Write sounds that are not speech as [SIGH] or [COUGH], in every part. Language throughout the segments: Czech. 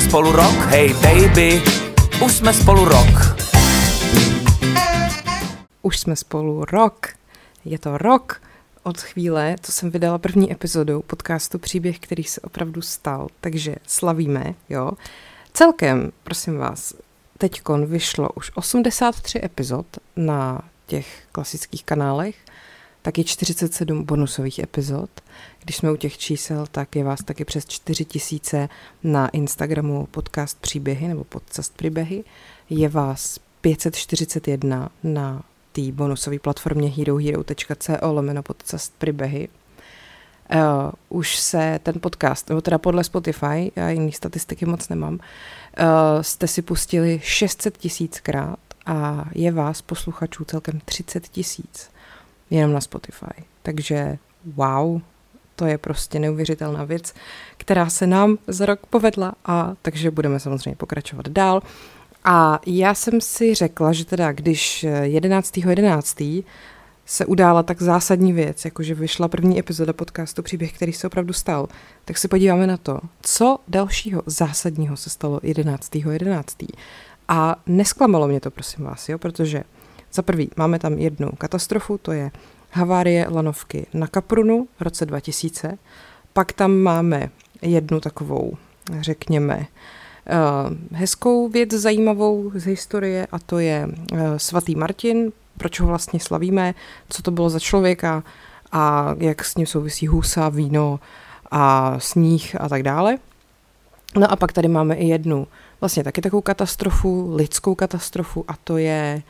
jsme spolu rok, hej baby, už jsme spolu rok. Už jsme spolu rok. Je to rok od chvíle, co jsem vydala první epizodu podcastu Příběh, který se opravdu stal. Takže slavíme, jo. Celkem, prosím vás, teďkon vyšlo už 83 epizod na těch klasických kanálech, taky 47 bonusových epizod. Když jsme u těch čísel, tak je vás taky přes 4 tisíce na Instagramu podcast Příběhy nebo podcast Příběhy. Je vás 541 na té bonusové platformě herohero.co lomeno podcast Příběhy. Uh, už se ten podcast, nebo teda podle Spotify, já jiný statistiky moc nemám, uh, jste si pustili 600 tisíckrát a je vás posluchačů celkem 30 tisíc jenom na Spotify. Takže wow, to je prostě neuvěřitelná věc, která se nám za rok povedla a takže budeme samozřejmě pokračovat dál. A já jsem si řekla, že teda když 11.11. 11. se udála tak zásadní věc, jakože vyšla první epizoda podcastu Příběh, který se opravdu stal, tak se podíváme na to, co dalšího zásadního se stalo 11.11. 11. A nesklamalo mě to, prosím vás, jo, protože za prvý máme tam jednu katastrofu, to je havárie lanovky na Kaprunu v roce 2000. Pak tam máme jednu takovou, řekněme, eh, hezkou věc zajímavou z historie a to je eh, svatý Martin, proč ho vlastně slavíme, co to bylo za člověka a jak s ním souvisí husa, víno a sníh a tak dále. No a pak tady máme i jednu vlastně taky takovou katastrofu, lidskou katastrofu a to je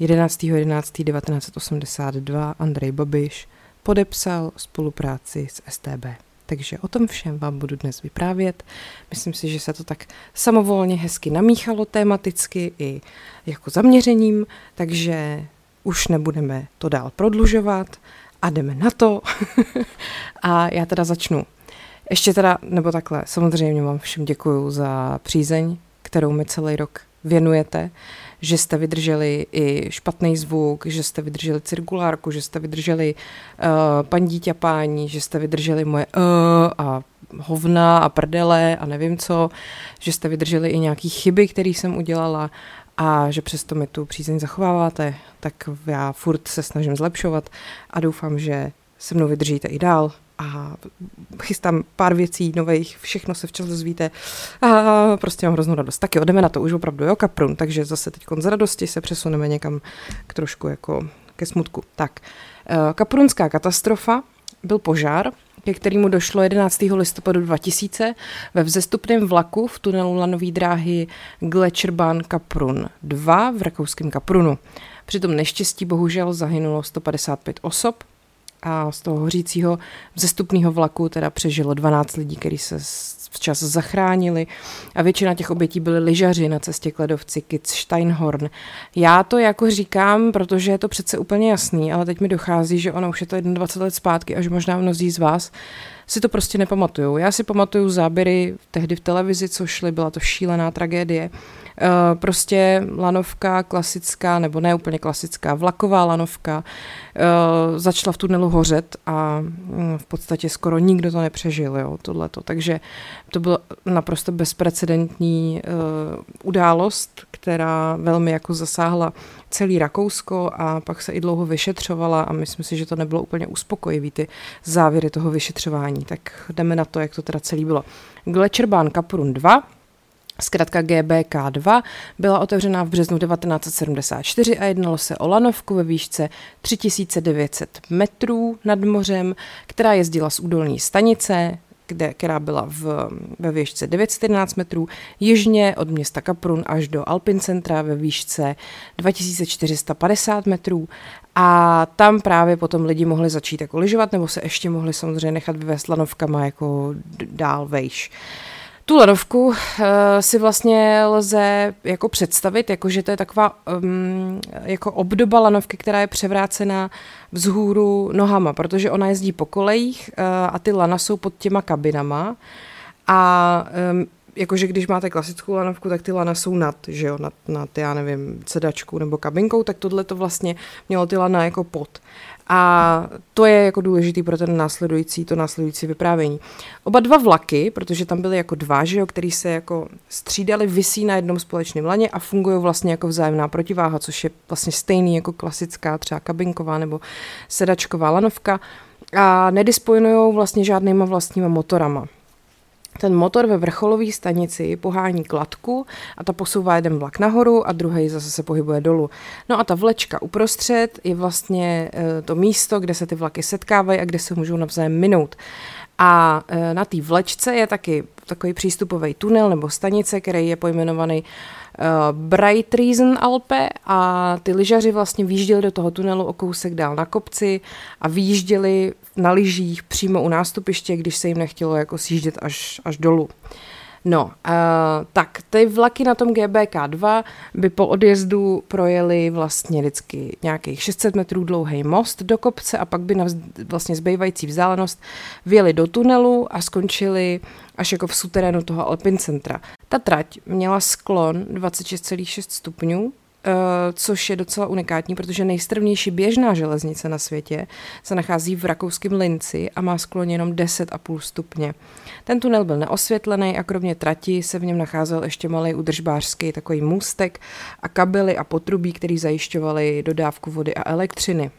11.11.1982 Andrej Babiš podepsal spolupráci s STB. Takže o tom všem vám budu dnes vyprávět. Myslím si, že se to tak samovolně hezky namíchalo tematicky i jako zaměřením, takže už nebudeme to dál prodlužovat a jdeme na to. [LAUGHS] a já teda začnu. Ještě teda, nebo takhle, samozřejmě vám všem děkuju za přízeň, kterou mi celý rok věnujete že jste vydrželi i špatný zvuk, že jste vydrželi cirkulárku, že jste vydrželi uh, paní dítě pání, že jste vydrželi moje uh, a hovna a prdele a nevím co, že jste vydrželi i nějaký chyby, které jsem udělala a že přesto mi tu přízeň zachováváte, tak já furt se snažím zlepšovat a doufám, že se mnou vydržíte i dál a chystám pár věcí nových, všechno se včas dozvíte a prostě mám hroznou radost. Tak jo, jdeme na to už opravdu, jo, kaprun, takže zase teď z radosti se přesuneme někam k trošku jako ke smutku. Tak, eh, kaprunská katastrofa, byl požár, ke kterému došlo 11. listopadu 2000 ve vzestupném vlaku v tunelu lanové dráhy Gletscherban Kaprun 2 v rakouském Kaprunu. Při tom neštěstí bohužel zahynulo 155 osob, a z toho hořícího vzestupného vlaku teda přežilo 12 lidí, kteří se včas zachránili a většina těch obětí byly lyžaři na cestě k ledovci Kitz Steinhorn. Já to jako říkám, protože je to přece úplně jasný, ale teď mi dochází, že ono už je to 21 let zpátky a že možná mnozí z vás si to prostě nepamatuju. Já si pamatuju záběry tehdy v televizi, co šly, byla to šílená tragédie. Uh, prostě lanovka klasická, nebo ne úplně klasická, vlaková lanovka, uh, začala v tunelu hořet a um, v podstatě skoro nikdo to nepřežil, jo, tohleto. Takže to byla naprosto bezprecedentní uh, událost, která velmi jako zasáhla celý Rakousko a pak se i dlouho vyšetřovala a myslím si, že to nebylo úplně uspokojivý ty závěry toho vyšetřování. Tak jdeme na to, jak to teda celý bylo. Gletscherbahn Kaprun 2, Zkrátka GBK2 byla otevřena v březnu 1974 a jednalo se o lanovku ve výšce 3900 metrů nad mořem, která jezdila z údolní stanice kde, která byla v, ve výšce 911 metrů, jižně od města Kaprun až do Alpin centra ve výšce 2450 metrů a tam právě potom lidi mohli začít jako lyžovat, nebo se ještě mohli samozřejmě nechat vyvést lanovkama jako dál vejš. Uh, tu ledovku uh, si vlastně lze jako představit, jako že to je taková um, jako obdoba lanovky, která je převrácená vzhůru nohama, protože ona jezdí po kolejích uh, a ty lana jsou pod těma kabinama a um, jakože když máte klasickou lanovku, tak ty lana jsou nad, že jo, nad, nad já nevím, sedačkou nebo kabinkou, tak tohle to vlastně mělo ty lana jako pod. A to je jako důležitý pro ten následující, to následující vyprávění. Oba dva vlaky, protože tam byly jako dva, že jo, který se jako střídali, visí na jednom společném laně a fungují vlastně jako vzájemná protiváha, což je vlastně stejný jako klasická třeba kabinková nebo sedačková lanovka a nedisponují vlastně žádnýma vlastníma motorama. Ten motor ve vrcholové stanici pohání kladku a ta posouvá jeden vlak nahoru a druhý zase se pohybuje dolů. No a ta vlečka uprostřed je vlastně eh, to místo, kde se ty vlaky setkávají a kde se můžou navzájem minout. A eh, na té vlečce je taky takový přístupový tunel nebo stanice, který je pojmenovaný Bright Reason Alpe a ty lyžaři vlastně výjížděli do toho tunelu o kousek dál na kopci a výjížděli na lyžích přímo u nástupiště, když se jim nechtělo jako sjíždět až, až dolů. No, uh, tak ty vlaky na tom GBK2 by po odjezdu projeli vlastně vždycky nějakých 600 metrů dlouhý most do kopce a pak by na vz, vlastně zbývající vzdálenost vyjeli do tunelu a skončili až jako v suterénu toho Alpin centra. Ta trať měla sklon 26,6 stupňů, což je docela unikátní, protože nejstrvnější běžná železnice na světě se nachází v rakouském Linci a má sklon jenom 10,5 stupně. Ten tunel byl neosvětlený a kromě trati se v něm nacházel ještě malý udržbářský takový můstek a kabely a potrubí, který zajišťovaly dodávku vody a elektřiny.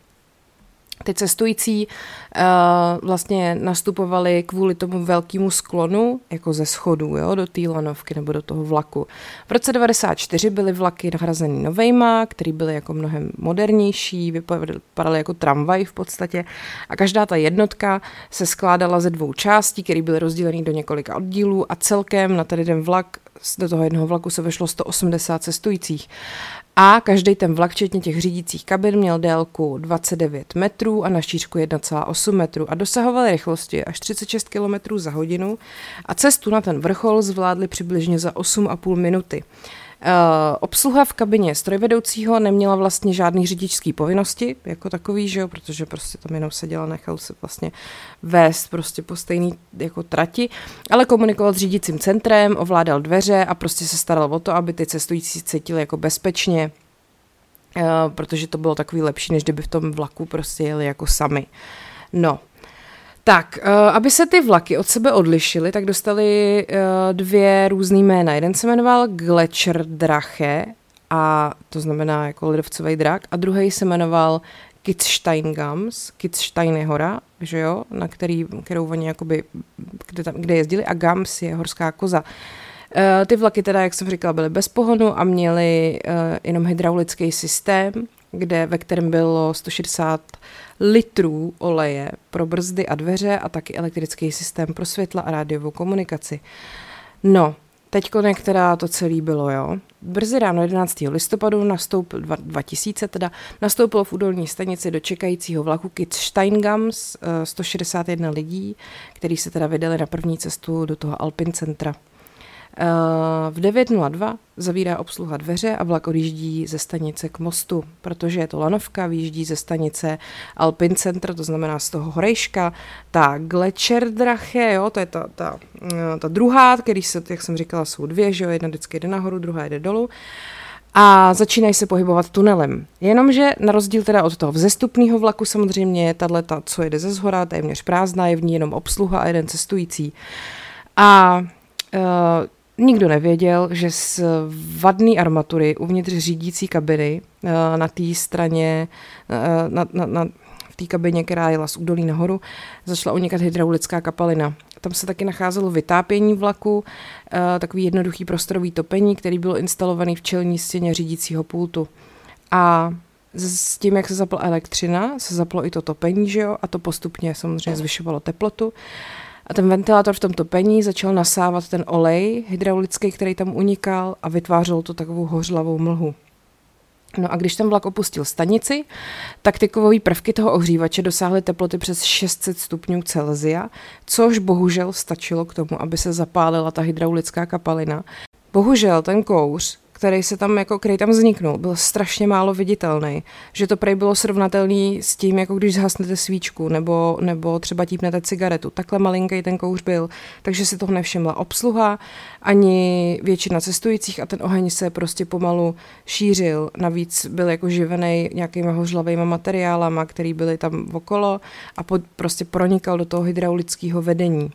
Ty cestující uh, vlastně nastupovali kvůli tomu velkému sklonu, jako ze schodu, jo, do té lanovky nebo do toho vlaku. V roce 94 byly vlaky nahrazeny novejma, které byly jako mnohem modernější, vypadaly jako tramvaj v podstatě a každá ta jednotka se skládala ze dvou částí, které byly rozděleny do několika oddílů a celkem na ten jeden vlak do toho jednoho vlaku se vešlo 180 cestujících a každý ten vlak, včetně těch řídících kabin, měl délku 29 metrů a na šířku 1,8 metru a dosahovaly rychlosti až 36 km za hodinu a cestu na ten vrchol zvládli přibližně za 8,5 minuty. Uh, obsluha v kabině strojvedoucího neměla vlastně žádný řidičský povinnosti, jako takový, že jo, protože prostě tam jenom seděla, nechal se vlastně vést prostě po stejný jako trati, ale komunikoval s řídícím centrem, ovládal dveře a prostě se staral o to, aby ty cestující cítili jako bezpečně, uh, protože to bylo takový lepší, než kdyby v tom vlaku prostě jeli jako sami. No, tak, uh, aby se ty vlaky od sebe odlišily, tak dostali uh, dvě různé jména. Jeden se jmenoval Gletscherdrache, a to znamená jako ledovcový drak, a druhý se jmenoval Kitzsteingams, Kitzstein je hora, že jo, na který, kterou oni jakoby, kde, tam, kde jezdili, a Gams je horská koza. Uh, ty vlaky teda, jak jsem říkala, byly bez pohonu a měly jenom hydraulický systém, kde, ve kterém bylo 160 litrů oleje pro brzdy a dveře a taky elektrický systém pro světla a rádiovou komunikaci. No, teď některá to celé bylo, jo. Brzy ráno 11. listopadu nastoupil, 2000 teda, nastoupilo v údolní stanici do čekajícího vlaku Kitzsteingams 161 lidí, kteří se teda vydali na první cestu do toho Alpin centra. Eh, v 9.02 zavírá obsluha dveře a vlak odjíždí ze stanice k mostu, protože je to lanovka, vyjíždí ze stanice Alpin Center, to znamená z toho horejška, ta Gletscherdrache, jo, to je ta, ta, eh, ta druhá, který se, jak jsem říkala, jsou dvě, že jo, jedna vždycky jde nahoru, druhá jde dolů a začínají se pohybovat tunelem. Jenomže na rozdíl teda od toho vzestupného vlaku samozřejmě tahle, co jede ze zhora, téměř prázdná, je v ní jenom obsluha a jeden cestující. A uh, Nikdo nevěděl, že z vadné armatury uvnitř řídící kabiny eh, na té straně, eh, na, na, na, v té kabině, která jela z údolí nahoru, začala unikat hydraulická kapalina. Tam se taky nacházelo vytápění vlaku, eh, takový jednoduchý prostorový topení, který byl instalovaný v čelní stěně řídícího pultu. A s tím, jak se zapla elektřina, se zaplo i to topení, že jo, a to postupně samozřejmě zvyšovalo teplotu. A ten ventilátor v tom topení začal nasávat ten olej hydraulický, který tam unikal a vytvářel to takovou hořlavou mlhu. No a když ten vlak opustil stanici, tak ty kovové prvky toho ohřívače dosáhly teploty přes 600 stupňů Celzia, což bohužel stačilo k tomu, aby se zapálila ta hydraulická kapalina. Bohužel ten kouř který se tam, jako, který tam vzniknul, byl strašně málo viditelný. Že to prej bylo srovnatelný s tím, jako když zhasnete svíčku nebo, nebo třeba típnete cigaretu. Takhle malinký ten kouř byl, takže si toho nevšimla obsluha, ani většina cestujících a ten oheň se prostě pomalu šířil. Navíc byl jako živený nějakýma hořlavými materiálama, který byly tam okolo a pod, prostě pronikal do toho hydraulického vedení.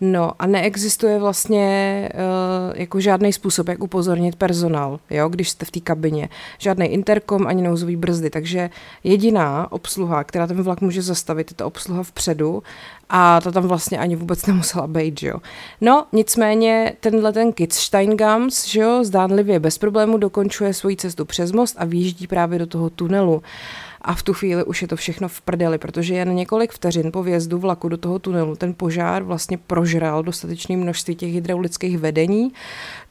No a neexistuje vlastně uh, jako žádný způsob, jak upozornit personál, jo, když jste v té kabině. Žádný interkom ani nouzový brzdy, takže jediná obsluha, která ten vlak může zastavit, je ta obsluha vpředu a ta tam vlastně ani vůbec nemusela být, jo. No, nicméně tenhle ten Kitzsteingams, že jo, zdánlivě bez problému dokončuje svoji cestu přes most a výjíždí právě do toho tunelu. Uh, a v tu chvíli už je to všechno v prdeli, protože jen několik vteřin po vjezdu vlaku do toho tunelu ten požár vlastně prožral dostatečné množství těch hydraulických vedení,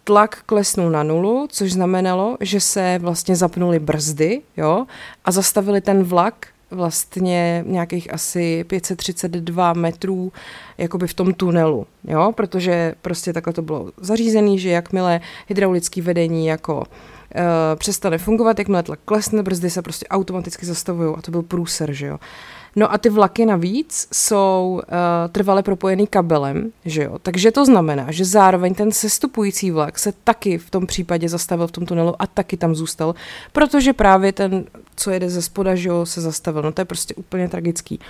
tlak klesnul na nulu, což znamenalo, že se vlastně zapnuly brzdy jo, a zastavili ten vlak vlastně nějakých asi 532 metrů jakoby v tom tunelu, jo, protože prostě takhle to bylo zařízené, že jakmile hydraulické vedení jako uh, přestane fungovat, jakmile tlak klesne, brzdy se prostě automaticky zastavují a to byl průser, že jo. No a ty vlaky navíc jsou uh, trvale propojený kabelem, že jo. Takže to znamená, že zároveň ten sestupující vlak se taky v tom případě zastavil v tom tunelu a taky tam zůstal, protože právě ten, co jede ze spoda, že jo, se zastavil. No to je prostě úplně tragický. Uh,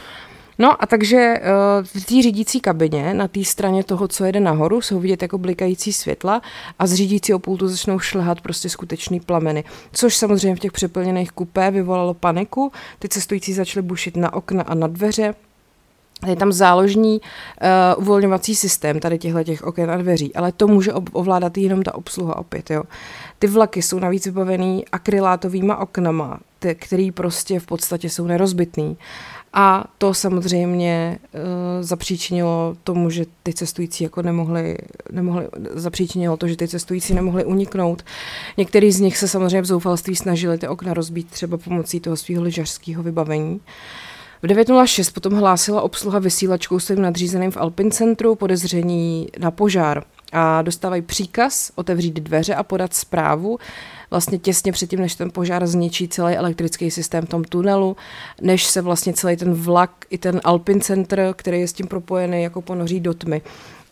No a takže eh, v té řídící kabině, na té straně toho, co jede nahoru, jsou vidět jako blikající světla a z řídícího pultu začnou šlehat prostě skutečný plameny. Což samozřejmě v těch přeplněných kupé vyvolalo paniku. Ty cestující začaly bušit na okna a na dveře, je tam záložní uh, uvolňovací systém tady těchto těch oken a dveří, ale to může ovládat jenom ta obsluha opět. Jo. Ty vlaky jsou navíc vybavený akrylátovýma oknama, ty, který prostě v podstatě jsou nerozbitný. A to samozřejmě uh, zapříčinilo tomu, že ty cestující jako nemohli, nemohli, zapříčinilo to, že ty cestující nemohli uniknout. Některý z nich se samozřejmě v zoufalství snažili ty okna rozbít třeba pomocí toho svého lyžařského vybavení. V 9.06 potom hlásila obsluha vysílačkou svým nadřízeným v Alpin centru podezření na požár a dostávají příkaz otevřít dveře a podat zprávu, vlastně těsně předtím, než ten požár zničí celý elektrický systém v tom tunelu, než se vlastně celý ten vlak i ten Alpin Center, který je s tím propojený, jako ponoří do tmy.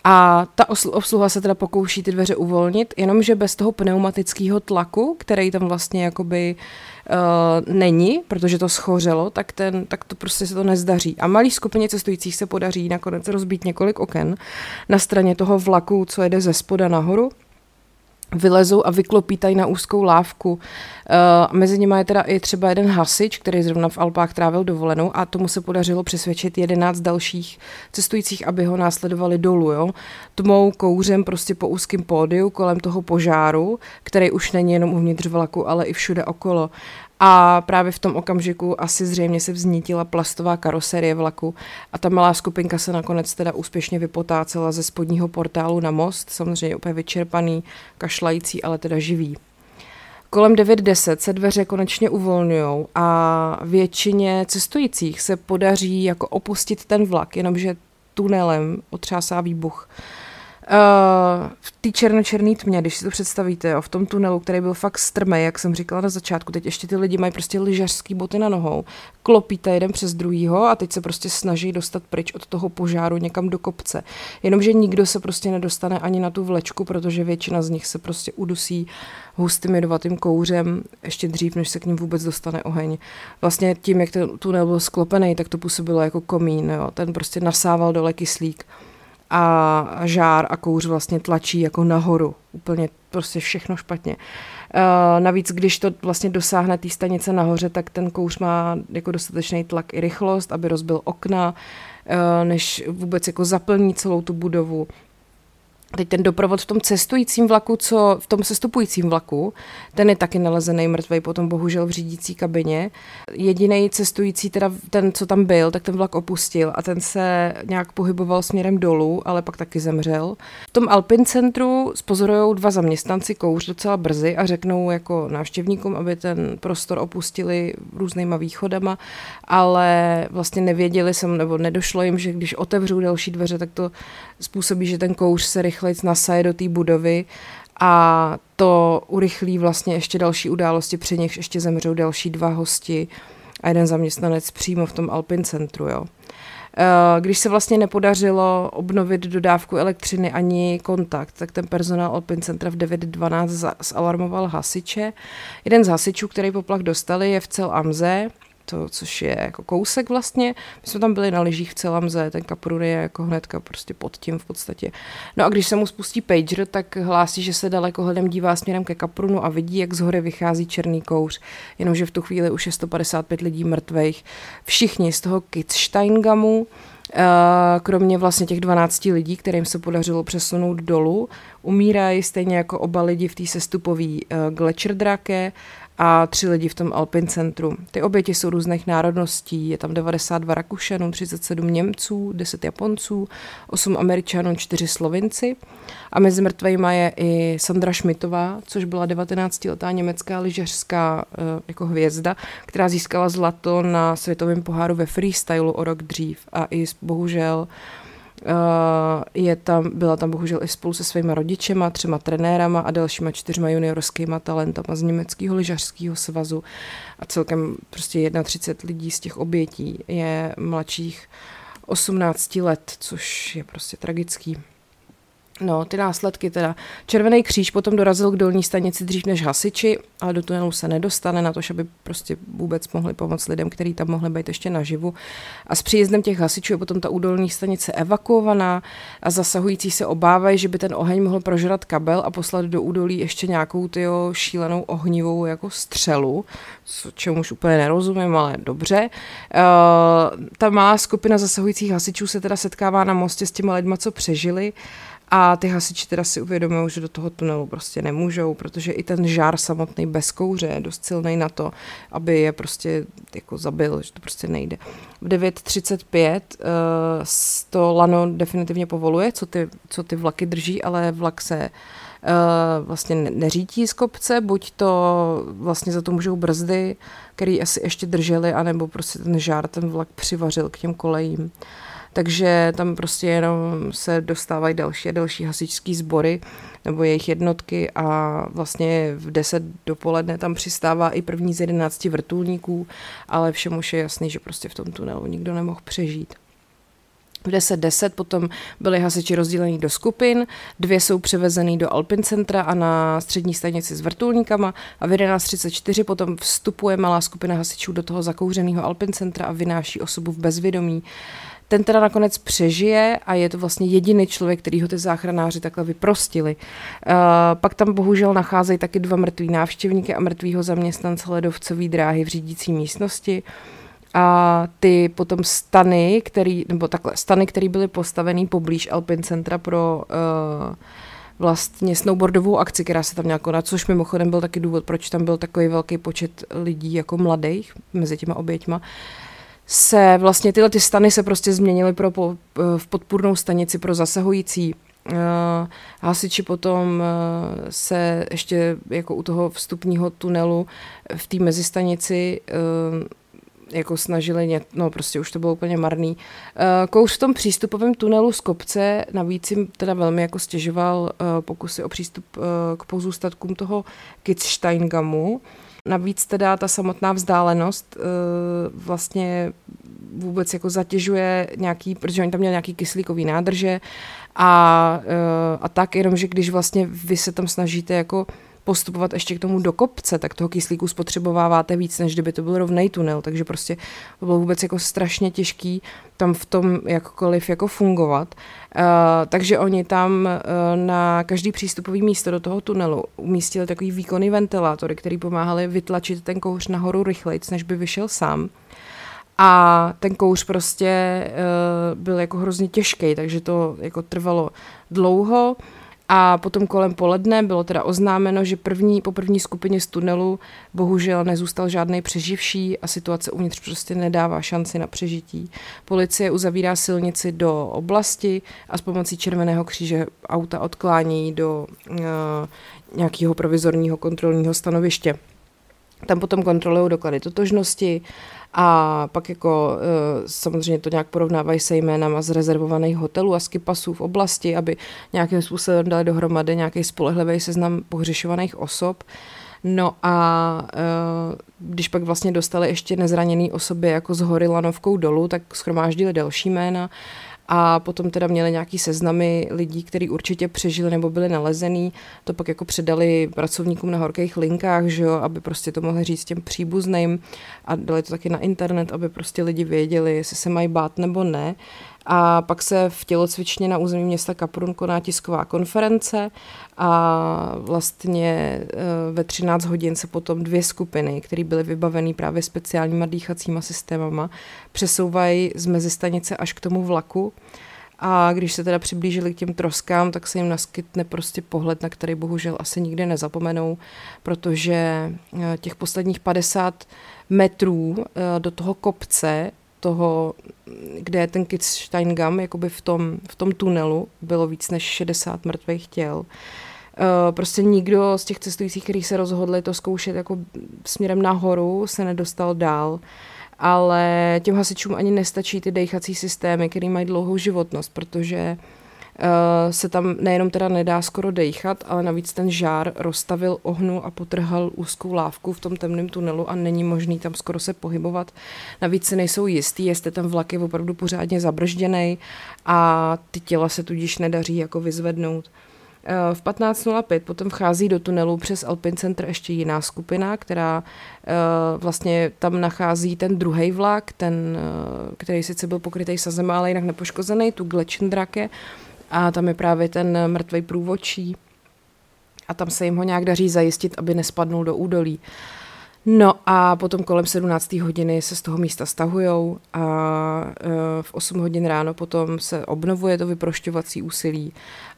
A ta obsluha se teda pokouší ty dveře uvolnit, jenomže bez toho pneumatického tlaku, který tam vlastně jakoby uh, není, protože to schořelo, tak, ten, tak to prostě se to nezdaří. A malý skupině cestujících se podaří nakonec rozbít několik oken na straně toho vlaku, co jede ze spoda nahoru vylezou a vyklopítají na úzkou lávku. Uh, mezi nimi je teda i třeba jeden hasič, který zrovna v Alpách trávil dovolenou a tomu se podařilo přesvědčit jedenáct dalších cestujících, aby ho následovali dolů. Jo? Tmou, kouřem prostě po úzkém pódiu kolem toho požáru, který už není jenom uvnitř vlaku, ale i všude okolo. A právě v tom okamžiku asi zřejmě se vznítila plastová karoserie vlaku a ta malá skupinka se nakonec teda úspěšně vypotácela ze spodního portálu na most, samozřejmě úplně vyčerpaný, kašlající, ale teda živý. Kolem 9.10 se dveře konečně uvolňují a většině cestujících se podaří jako opustit ten vlak, jenomže tunelem otřásá výbuch. V té černočerné tmě, když si to představíte, jo, v tom tunelu, který byl fakt strmej, jak jsem říkala na začátku, teď ještě ty lidi mají prostě lyžařský boty na nohou, klopíte jeden přes druhýho a teď se prostě snaží dostat pryč od toho požáru někam do kopce. Jenomže nikdo se prostě nedostane ani na tu vlečku, protože většina z nich se prostě udusí hustým jedovatým kouřem ještě dřív, než se k ním vůbec dostane oheň. Vlastně tím, jak ten tunel byl sklopený, tak to působilo jako komín, jo. ten prostě nasával dole kyslík a žár a kouř vlastně tlačí jako nahoru. Úplně prostě všechno špatně. Uh, navíc, když to vlastně dosáhne té stanice nahoře, tak ten kouř má jako dostatečný tlak i rychlost, aby rozbil okna, uh, než vůbec jako zaplní celou tu budovu. Teď ten doprovod v tom cestujícím vlaku, co v tom sestupujícím vlaku, ten je taky nalezený mrtvý potom bohužel v řídící kabině. Jediný cestující, teda ten, co tam byl, tak ten vlak opustil a ten se nějak pohyboval směrem dolů, ale pak taky zemřel. V tom Alpin centru spozorují dva zaměstnanci kouř docela brzy a řeknou jako návštěvníkům, aby ten prostor opustili různýma východama, ale vlastně nevěděli jsem, nebo nedošlo jim, že když otevřou další dveře, tak to způsobí, že ten kouř se rychle nasaje do té budovy a to urychlí vlastně ještě další události, při nichž ještě zemřou další dva hosti a jeden zaměstnanec přímo v tom Alpin centru. Jo. Eh, když se vlastně nepodařilo obnovit dodávku elektřiny ani kontakt, tak ten personál Alpin Centra v 9.12 zalarmoval hasiče. Jeden z hasičů, který poplach dostali, je v cel Amze, to, což je jako kousek vlastně. My jsme tam byli na lyžích v Celamze, ten kaprun je jako hnedka prostě pod tím v podstatě. No a když se mu spustí pager, tak hlásí, že se daleko hledem dívá směrem ke kaprunu a vidí, jak z hory vychází černý kouř. Jenomže v tu chvíli už je 155 lidí mrtvých. Všichni z toho Kitzsteingamu, eh, kromě vlastně těch 12 lidí, kterým se podařilo přesunout dolů, umírají stejně jako oba lidi v té sestupové uh, Gletscherdrake a tři lidi v tom Alpin centru. Ty oběti jsou různých národností, je tam 92 Rakušanů, 37 Němců, 10 Japonců, 8 Američanů, 4 Slovinci. A mezi mrtvejma je i Sandra Šmitová, což byla 19-letá německá lyžařská uh, jako hvězda, která získala zlato na světovém poháru ve freestylu o rok dřív. A i bohužel Uh, je tam, byla tam bohužel i spolu se svými rodičema, třema trenérama a dalšíma čtyřma juniorskýma talentama z německého lyžařského svazu a celkem prostě 31 lidí z těch obětí je mladších 18 let, což je prostě tragický. No, ty následky teda. Červený kříž potom dorazil k dolní stanici dřív než hasiči, ale do tunelu se nedostane na to, aby prostě vůbec mohli pomoct lidem, kteří tam mohli být ještě naživu. A s příjezdem těch hasičů je potom ta údolní stanice evakuovaná a zasahující se obávají, že by ten oheň mohl prožrat kabel a poslat do údolí ještě nějakou tyjo šílenou ohnivou jako střelu, co, už úplně nerozumím, ale dobře. Uh, ta má skupina zasahujících hasičů se teda setkává na mostě s těma lidma, co přežili a ty hasiči teda si uvědomují, že do toho tunelu prostě nemůžou, protože i ten žár samotný bez kouře je dost silný na to, aby je prostě jako zabil, že to prostě nejde. V 9.35 uh, to lano definitivně povoluje, co ty, co ty vlaky drží, ale vlak se Uh, vlastně neřítí z kopce, buď to vlastně za to můžou brzdy, který asi ještě drželi, anebo prostě ten žár ten vlak přivařil k těm kolejím. Uh, takže tam prostě jenom se dostávají další a další hasičský sbory nebo jejich jednotky a vlastně v 10 dopoledne tam přistává i první z 11 vrtulníků, ale všem už je jasný, že prostě v tom tunelu nikdo nemohl přežít. V 10.10 potom byli hasiči rozděleni do skupin, dvě jsou převezený do Alpin centra a na střední stanici s vrtulníkama a v 11.34 potom vstupuje malá skupina hasičů do toho zakouřeného Alpin centra a vynáší osobu v bezvědomí. Ten teda nakonec přežije a je to vlastně jediný člověk, který ho ty záchranáři takhle vyprostili. Uh, pak tam bohužel nacházejí taky dva mrtví návštěvníky a mrtvýho zaměstnance ledovcové dráhy v řídící místnosti. A ty potom stany, který, nebo takhle, stany, které byly postavený poblíž Alpin Centra pro uh, vlastně snowboardovou akci, která se tam měla konat, což mimochodem byl taky důvod, proč tam byl takový velký počet lidí jako mladých mezi těma oběťma. Uh, se vlastně tyhle ty stany se prostě změnily pro po, v podpůrnou stanici pro zasahující Uh, hasiči potom uh, se ještě jako u toho vstupního tunelu v té mezistanici uh, jako snažili, ně, no prostě už to bylo úplně marný. Kouř v tom přístupovém tunelu z kopce navíc jim teda velmi jako stěžoval pokusy o přístup k pozůstatkům toho Kitzsteingamu, Navíc teda ta samotná vzdálenost uh, vlastně vůbec jako zatěžuje nějaký, protože oni tam měli nějaký kyslíkový nádrže a, uh, a tak, jenomže když vlastně vy se tam snažíte jako postupovat ještě k tomu do kopce, tak toho kyslíku spotřebováváte víc, než kdyby to byl rovný tunel, takže prostě to bylo vůbec jako strašně těžký tam v tom jakkoliv jako fungovat. Uh, takže oni tam uh, na každý přístupový místo do toho tunelu umístili takový výkonný ventilátory, který pomáhali vytlačit ten kouř nahoru rychleji, než by vyšel sám. A ten kouř prostě uh, byl jako hrozně těžký, takže to jako trvalo dlouho. A potom kolem poledne bylo teda oznámeno, že první, po první skupině z tunelu bohužel nezůstal žádný přeživší a situace uvnitř prostě nedává šanci na přežití. Policie uzavírá silnici do oblasti a s pomocí Červeného kříže auta odklání do uh, nějakého provizorního kontrolního stanoviště. Tam potom kontrolují doklady totožnosti a pak jako e, samozřejmě to nějak porovnávají se jménama z rezervovaných hotelů a skipasů v oblasti, aby nějakým způsobem dali dohromady nějaký spolehlivý seznam pohřešovaných osob. No a e, když pak vlastně dostali ještě nezraněný osoby jako s hory lanovkou dolů, tak schromáždili další jména a potom teda měli nějaký seznamy lidí, kteří určitě přežili nebo byli nalezený, to pak jako předali pracovníkům na horkých linkách, že jo, aby prostě to mohli říct těm příbuzným a dali to taky na internet, aby prostě lidi věděli, jestli se mají bát nebo ne. A pak se v tělocvičně na území města Kaprun koná tisková konference a vlastně eh, ve 13 hodin se potom dvě skupiny, které byly vybaveny právě speciálníma dýchacíma systémama, přesouvají z mezistanice až k tomu vlaku. A když se teda přiblížili k těm troskám, tak se jim naskytne prostě pohled, na který bohužel asi nikdy nezapomenou, protože eh, těch posledních 50 metrů eh, do toho kopce toho, kde je ten Kitzsteingam, jakoby v tom, v tom tunelu, bylo víc než 60 mrtvých těl. Uh, prostě nikdo z těch cestujících, kteří se rozhodli to zkoušet jako směrem nahoru, se nedostal dál. Ale těm hasičům ani nestačí ty dechací systémy, které mají dlouhou životnost, protože se tam nejenom teda nedá skoro dejchat, ale navíc ten žár rozstavil ohnu a potrhal úzkou lávku v tom temném tunelu a není možný tam skoro se pohybovat. Navíc se nejsou jistý, jestli ten vlak je opravdu pořádně zabržděný a ty těla se tudíž nedaří jako vyzvednout. Uh, v 15.05 potom vchází do tunelu přes Alpin Center ještě jiná skupina, která uh, vlastně tam nachází ten druhý vlak, ten, který sice byl pokrytý sazem, ale jinak nepoškozený, tu Gletschendrake, a tam je právě ten mrtvý průvodčí a tam se jim ho nějak daří zajistit, aby nespadnul do údolí. No a potom kolem 17. hodiny se z toho místa stahujou a e, v 8 hodin ráno potom se obnovuje to vyprošťovací úsilí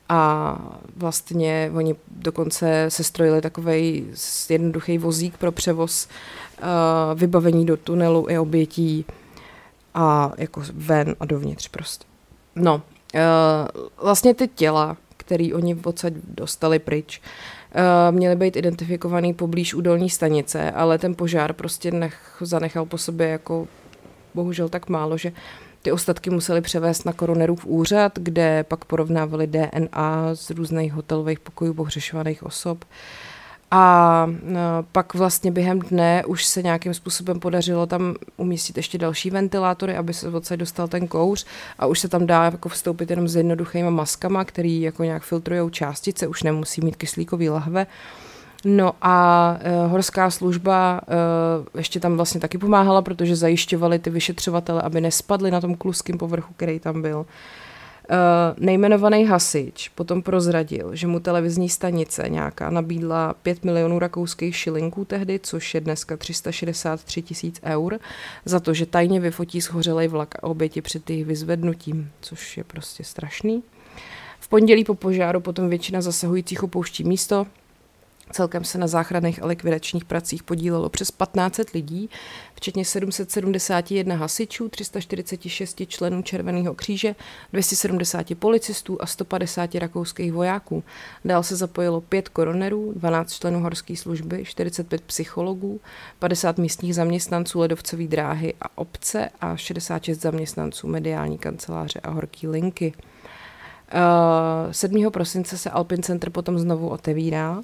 a vlastně oni dokonce se strojili takový jednoduchý vozík pro převoz uh, vybavení do tunelu i obětí a jako ven a dovnitř prostě. No vlastně ty těla, které oni odsaď dostali pryč, uh, měly být identifikovaný poblíž údolní stanice, ale ten požár prostě nech, zanechal po sobě jako bohužel tak málo, že ty ostatky museli převést na koronerův úřad, kde pak porovnávali DNA z různých hotelových pokojů pohřešovaných osob. Uh, a no, pak vlastně během dne už se nějakým způsobem podařilo tam umístit ještě další ventilátory, aby se odsaď dostal ten kouř a už se tam dá jako vstoupit jenom s jednoduchými maskama, který jako nějak filtrují částice, už nemusí mít kyslíkový lahve. No a uh, horská služba uh, ještě tam vlastně taky pomáhala, protože zajišťovali ty vyšetřovatele, aby nespadli na tom kluském povrchu, který tam byl. Nejmenovaný hasič potom prozradil, že mu televizní stanice nějaká nabídla 5 milionů rakouských šilinků tehdy, což je dneska 363 tisíc eur, za to, že tajně vyfotí schořelej vlak a oběti před jejich vyzvednutím, což je prostě strašný. V pondělí po požáru potom většina zasahujících opouští místo, Celkem se na záchranných a likvidačních pracích podílelo přes 1500 lidí, včetně 771 hasičů, 346 členů Červeného kříže, 270 policistů a 150 rakouských vojáků. Dál se zapojilo 5 koronerů, 12 členů horské služby, 45 psychologů, 50 místních zaměstnanců ledovcové dráhy a obce a 66 zaměstnanců mediální kanceláře a horké linky. 7. prosince se Alpin Center potom znovu otevírá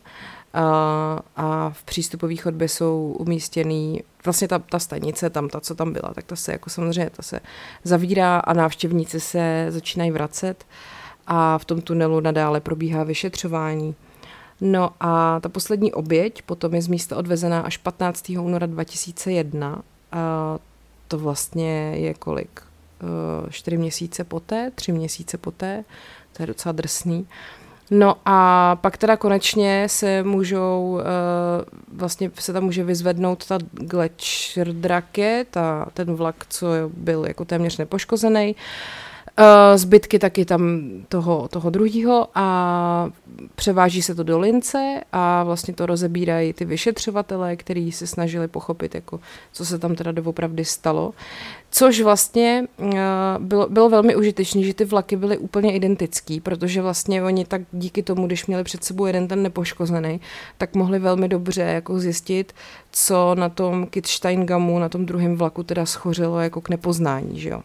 a, a v přístupové chodbě jsou umístěný, vlastně ta, ta stanice tam, ta, co tam byla, tak ta se jako samozřejmě ta se zavírá a návštěvníci se začínají vracet a v tom tunelu nadále probíhá vyšetřování. No a ta poslední oběť potom je z místa odvezená až 15. února 2001 a to vlastně je kolik? E, čtyři měsíce poté, tři měsíce poté, to je docela drsný. No a pak teda konečně se můžou, uh, vlastně se tam může vyzvednout ta Gletscherdrake, ta, ten vlak, co byl jako téměř nepoškozený. Uh, zbytky taky tam toho, toho druhého a převáží se to do lince a vlastně to rozebírají ty vyšetřovatelé, kteří se snažili pochopit, jako, co se tam teda doopravdy stalo. Což vlastně uh, bylo, bylo velmi užitečné, že ty vlaky byly úplně identický, protože vlastně oni tak díky tomu, když měli před sebou jeden ten nepoškozený, tak mohli velmi dobře jako zjistit, co na tom Kitzsteingamu, na tom druhém vlaku teda schořilo jako k nepoznání, že jo.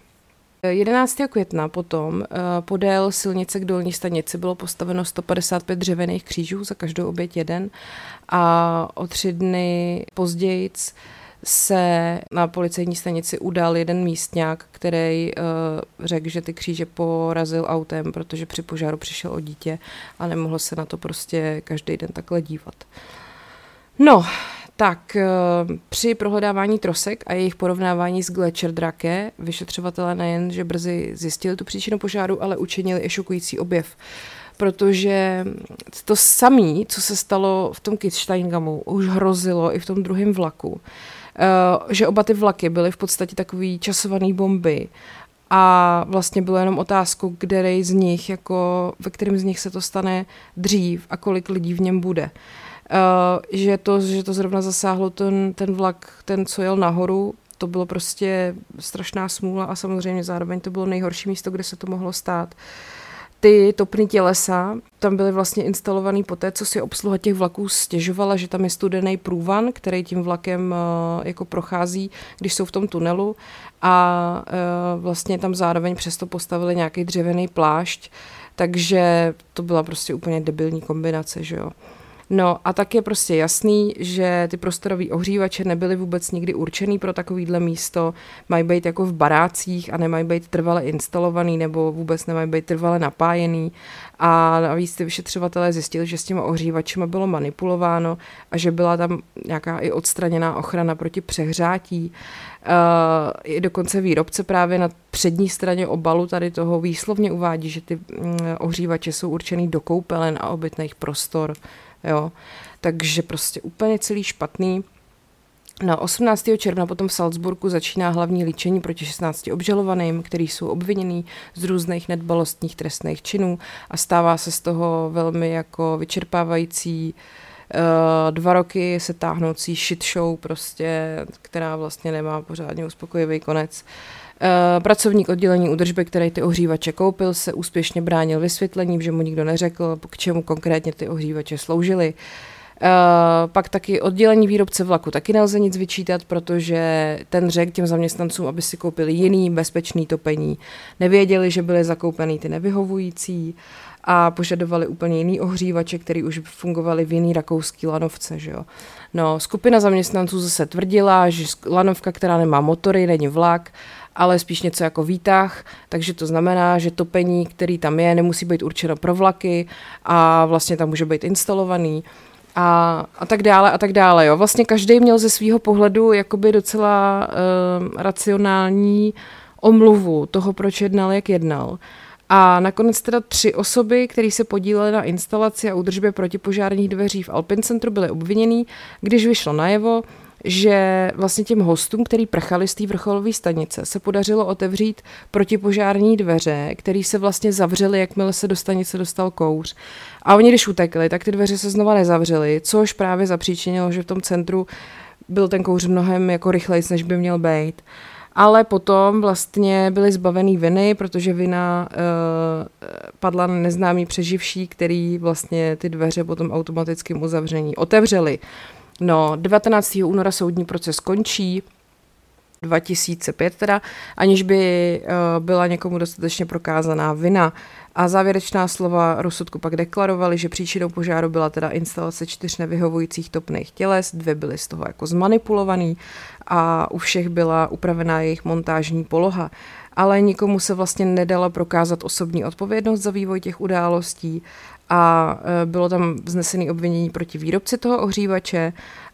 11. května potom uh, podél silnice k dolní stanici bylo postaveno 155 dřevěných křížů, za každou oběť jeden a o tři dny později se na policejní stanici udal jeden místňák, který uh, řekl, že ty kříže porazil autem, protože při požáru přišel o dítě a nemohl se na to prostě každý den takhle dívat. No, tak eh, při prohledávání trosek a jejich porovnávání s Gletscher Drake vyšetřovatelé nejen, že brzy zjistili tu příčinu požáru, ale učinili i šokující objev. Protože to samé, co se stalo v tom Kitzsteingamu, už hrozilo i v tom druhém vlaku. Eh, že oba ty vlaky byly v podstatě takový časovaný bomby a vlastně bylo jenom otázku, který z nich, jako, ve kterém z nich se to stane dřív a kolik lidí v něm bude. Uh, že, to, že to zrovna zasáhlo ten, ten vlak, ten, co jel nahoru, to bylo prostě strašná smůla a samozřejmě zároveň to bylo nejhorší místo, kde se to mohlo stát. Ty topný tělesa tam byly vlastně instalovaný po té, co si obsluha těch vlaků stěžovala, že tam je studený průvan, který tím vlakem uh, jako prochází, když jsou v tom tunelu a uh, vlastně tam zároveň přesto postavili nějaký dřevěný plášť, takže to byla prostě úplně debilní kombinace, že jo. No a tak je prostě jasný, že ty prostorové ohřívače nebyly vůbec nikdy určený pro takovýhle místo, mají být jako v barácích a nemají být trvale instalovaný nebo vůbec nemají být trvale napájený. A navíc ty vyšetřovatelé zjistili, že s těma ohřívačema bylo manipulováno a že byla tam nějaká i odstraněná ochrana proti přehřátí. Uh, dokonce výrobce právě na přední straně obalu tady toho výslovně uvádí, že ty mm, ohřívače jsou určený do koupelen a obytných prostor jo. Takže prostě úplně celý špatný. Na 18. června potom v Salzburgu začíná hlavní líčení proti 16 obžalovaným, kteří jsou obvinění z různých nedbalostních trestných činů a stává se z toho velmi jako vyčerpávající uh, dva roky se táhnoucí shit show prostě, která vlastně nemá pořádně uspokojivý konec. Uh, Eh, pracovník oddělení údržby, který ty ohřívače koupil, se úspěšně bránil vysvětlením, že mu nikdo neřekl, k čemu konkrétně ty ohřívače sloužily. Uh, pak taky oddělení výrobce vlaku taky nelze nic vyčítat, protože ten řekl těm zaměstnancům, aby si koupili jiný bezpečný topení. Nevěděli, že byly zakoupený ty nevyhovující a požadovali úplně jiný ohřívače, který už fungovaly v jiný rakouský lanovce. Že jo. No, skupina zaměstnanců zase tvrdila, že lanovka, která nemá motory, není vlak, ale spíš něco jako výtah, takže to znamená, že topení, který tam je, nemusí být určeno pro vlaky a vlastně tam může být instalovaný a, a tak dále a tak dále. Jo. Vlastně každý měl ze svého pohledu jakoby docela uh, racionální omluvu toho, proč jednal, jak jednal. A nakonec teda tři osoby, které se podílely na instalaci a údržbě protipožárních dveří v Alpin centru, byly obviněný, když vyšlo najevo, že vlastně těm hostům, který prchali z té vrcholové stanice, se podařilo otevřít protipožární dveře, které se vlastně zavřely, jakmile se do stanice dostal kouř. A oni, když utekli, tak ty dveře se znova nezavřely, což právě zapříčinilo, že v tom centru byl ten kouř mnohem jako rychlejší, než by měl být. Ale potom vlastně byli zbavený viny, protože vina uh, padla na neznámý přeživší, který vlastně ty dveře potom automatickým uzavření otevřeli. No, 19. února soudní proces končí, 2005 teda, aniž by uh, byla někomu dostatečně prokázaná vina. A závěrečná slova rozsudku pak deklarovali, že příčinou požáru byla teda instalace čtyř nevyhovujících topných těles, dvě byly z toho jako zmanipulovaný a u všech byla upravená jejich montážní poloha. Ale nikomu se vlastně nedala prokázat osobní odpovědnost za vývoj těch událostí a e, bylo tam vznesené obvinění proti výrobci toho ohřívače,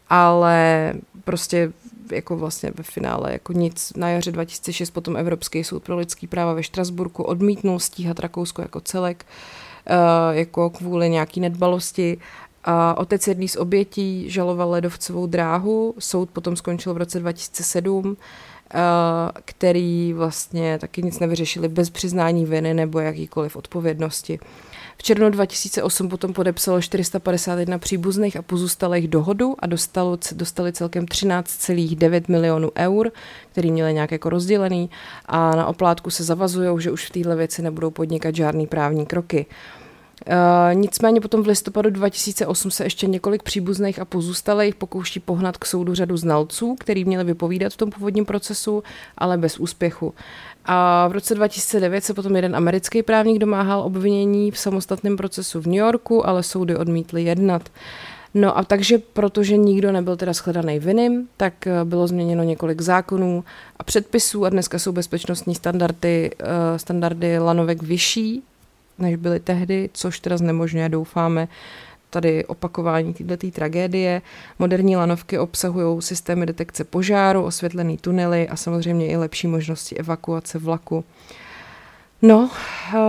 ale prostě jako vlastně ve finále jako nic. Na jaře 2006 potom Evropský soud pro lidský práva ve Štrasburku odmítnul stíhat Rakousko jako celek, e, jako kvůli nějaký nedbalosti a otec jedný z obětí žaloval ledovcovou dráhu, soud potom skončil v roce 2007 který vlastně taky nic nevyřešili bez přiznání viny nebo jakýkoliv odpovědnosti. V červnu 2008 potom podepsalo 451 příbuzných a pozůstalých dohodu a dostalo, dostali celkem 13,9 milionů eur, který měli nějak jako rozdělený a na oplátku se zavazují, že už v této věci nebudou podnikat žádný právní kroky. Uh, nicméně potom v listopadu 2008 se ještě několik příbuzných a pozůstalých pokouší pohnat k soudu řadu znalců, který měli vypovídat v tom původním procesu, ale bez úspěchu. A v roce 2009 se potom jeden americký právník domáhal obvinění v samostatném procesu v New Yorku, ale soudy odmítly jednat. No a takže, protože nikdo nebyl teda shledaný vinným, tak eh, bylo změněno několik zákonů a předpisů a dneska jsou bezpečnostní standardy, eh, standardy lanovek vyšší, než byly tehdy, což teda znemožňuje, doufáme, tady opakování této tragédie. Moderní lanovky obsahují systémy detekce požáru, osvětlený tunely a samozřejmě i lepší možnosti evakuace vlaku. No, uh,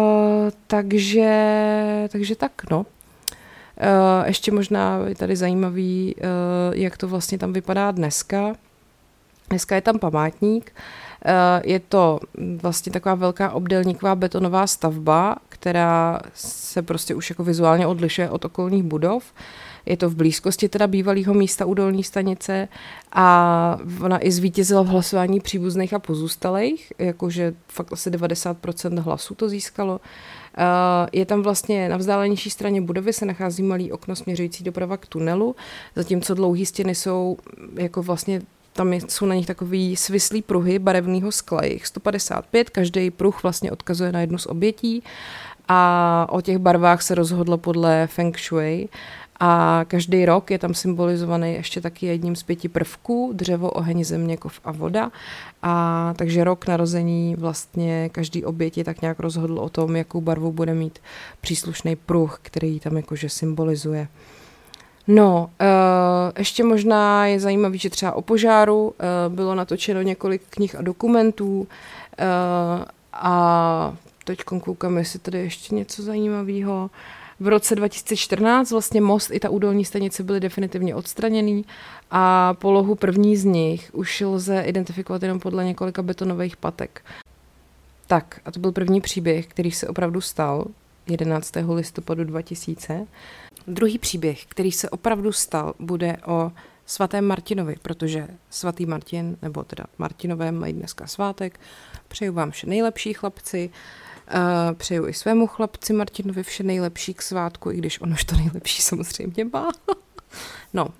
takže, takže tak, no. Uh, ještě možná je tady zajímavý, uh, jak to vlastně tam vypadá dneska. Dneska je tam památník. Je to vlastně taková velká obdelníková betonová stavba, která se prostě už jako vizuálně odlišuje od okolních budov. Je to v blízkosti teda bývalého místa u dolní stanice a ona i zvítězila v hlasování příbuzných a pozůstalých, jakože fakt asi 90% hlasů to získalo. Je tam vlastně na vzdálenější straně budovy se nachází malý okno směřující doprava k tunelu, zatímco dlouhé stěny jsou jako vlastně tam jsou na nich takový svislý pruhy barevného skla, jich 155, každý pruh vlastně odkazuje na jednu z obětí a o těch barvách se rozhodlo podle Feng Shui a každý rok je tam symbolizovaný ještě taky jedním z pěti prvků, dřevo, oheň, země, kov a voda. A takže rok narození vlastně každý oběti tak nějak rozhodl o tom, jakou barvu bude mít příslušný pruh, který tam jakože symbolizuje. No, uh, ještě možná je zajímavý, že třeba o požáru uh, bylo natočeno několik knih a dokumentů uh, a teď koukám, jestli tady ještě něco zajímavého. V roce 2014 vlastně most i ta údolní stanice byly definitivně odstraněný a polohu první z nich už lze identifikovat jenom podle několika betonových patek. Tak, a to byl první příběh, který se opravdu stal 11. listopadu 2000. Druhý příběh, který se opravdu stal, bude o svatém Martinovi, protože svatý Martin, nebo teda Martinové mají dneska svátek. Přeju vám vše nejlepší, chlapci. Uh, přeju i svému chlapci Martinovi vše nejlepší k svátku, i když on už to nejlepší samozřejmě má. [LAUGHS] no, uh,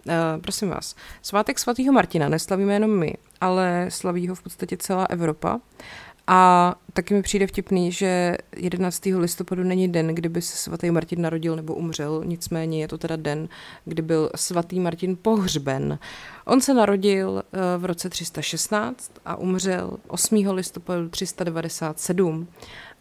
prosím vás, svátek svatého Martina neslavíme jenom my, ale slaví ho v podstatě celá Evropa. A taky mi přijde vtipný, že 11. listopadu není den, kdyby se svatý Martin narodil nebo umřel, nicméně je to teda den, kdy byl svatý Martin pohřben. On se narodil eh, v roce 316 a umřel 8. listopadu 397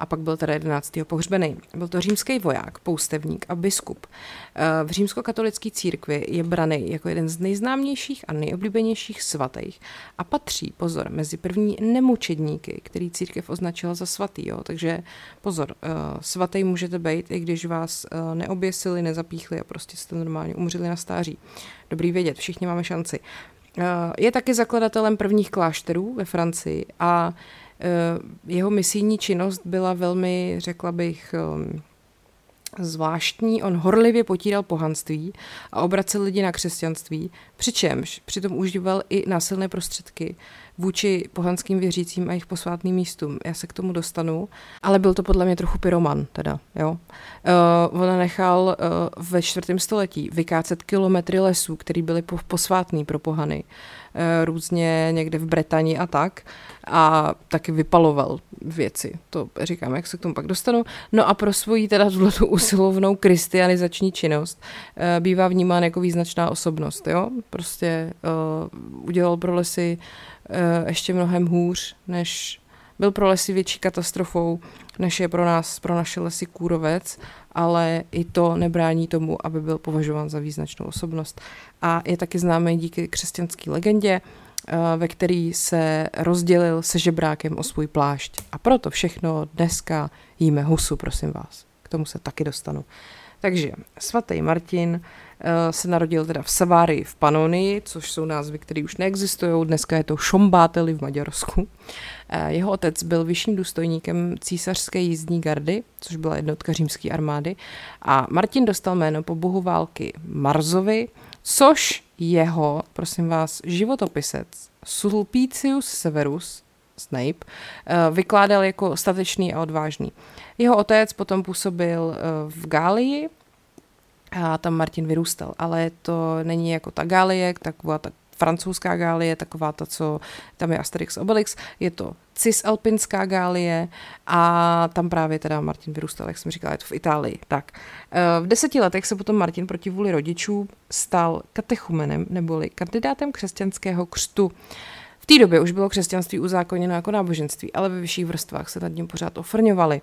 a pak byl teda 11. pohřbený. Byl to římský voják, poustevník a biskup. Eh, v římskokatolické církvi je braný jako jeden z nejznámějších a nejoblíbenějších svatých a patří, pozor, mezi první nemučedníky, který církev označila za svatý. Jo? Takže pozor, eh, svatý můžete být, i když vás eh, neoběsili, nezapíchli a prostě jste normálně umřeli na stáří. Dobrý vědět, všichni máme šanci. Je taky zakladatelem prvních klášterů ve Francii a jeho misijní činnost byla velmi, řekla bych, zvláštní. On horlivě potíral pohanství a obracel lidi na křesťanství, přičemž přitom užíval i násilné prostředky vůči pohanským věřícím a jejich posvátným místům. Já se k tomu dostanu, ale byl to podle mě trochu pyroman, teda, jo. Uh, on nechal uh, ve čtvrtém století vykácet kilometry lesů, které byly posvátný pro pohany. Uh, různě někde v Bretani a tak. A taky vypaloval věci. To říkám, jak se k tomu pak dostanu. No a pro svoji teda tuto usilovnou kristianizační činnost uh, bývá vnímán jako význačná osobnost, jo. Prostě uh, udělal pro lesy uh, ještě mnohem hůř, než byl pro lesy větší katastrofou, než je pro nás, pro naše lesy kůrovec, ale i to nebrání tomu, aby byl považován za význačnou osobnost. A je taky známý díky křesťanské legendě, eh, ve který se rozdělil se žebrákem o svůj plášť. A proto všechno dneska jíme husu, prosím vás. K tomu se taky dostanu. Takže svatý Martin Eh, se narodil teda v Savárii v Panonii, což jsou názvy, které už neexistují. Dneska je to Šombáteli v Maďarsku. Eh, jeho otec byl vyšším důstojníkem císařské jízdní gardy, což byla jednotka římské armády. A Martin dostal jméno po bohu války Marzovi, což jeho, prosím vás, životopisec Sulpicius Severus, Snape, eh, vykládal jako statečný a odvážný. Jeho otec potom působil v Gálii, a tam Martin vyrůstal, ale to není jako ta Gálie, taková ta francouzská gálie, taková ta, co tam je Asterix Obelix, je to cisalpinská gálie a tam právě teda Martin vyrůstal, jak jsem říkala, je to v Itálii. Tak. E, v deseti letech se potom Martin proti vůli rodičů stal katechumenem, neboli kandidátem křesťanského křtu. V té době už bylo křesťanství uzákoněno jako náboženství, ale ve vyšších vrstvách se nad ním pořád ofrňovali.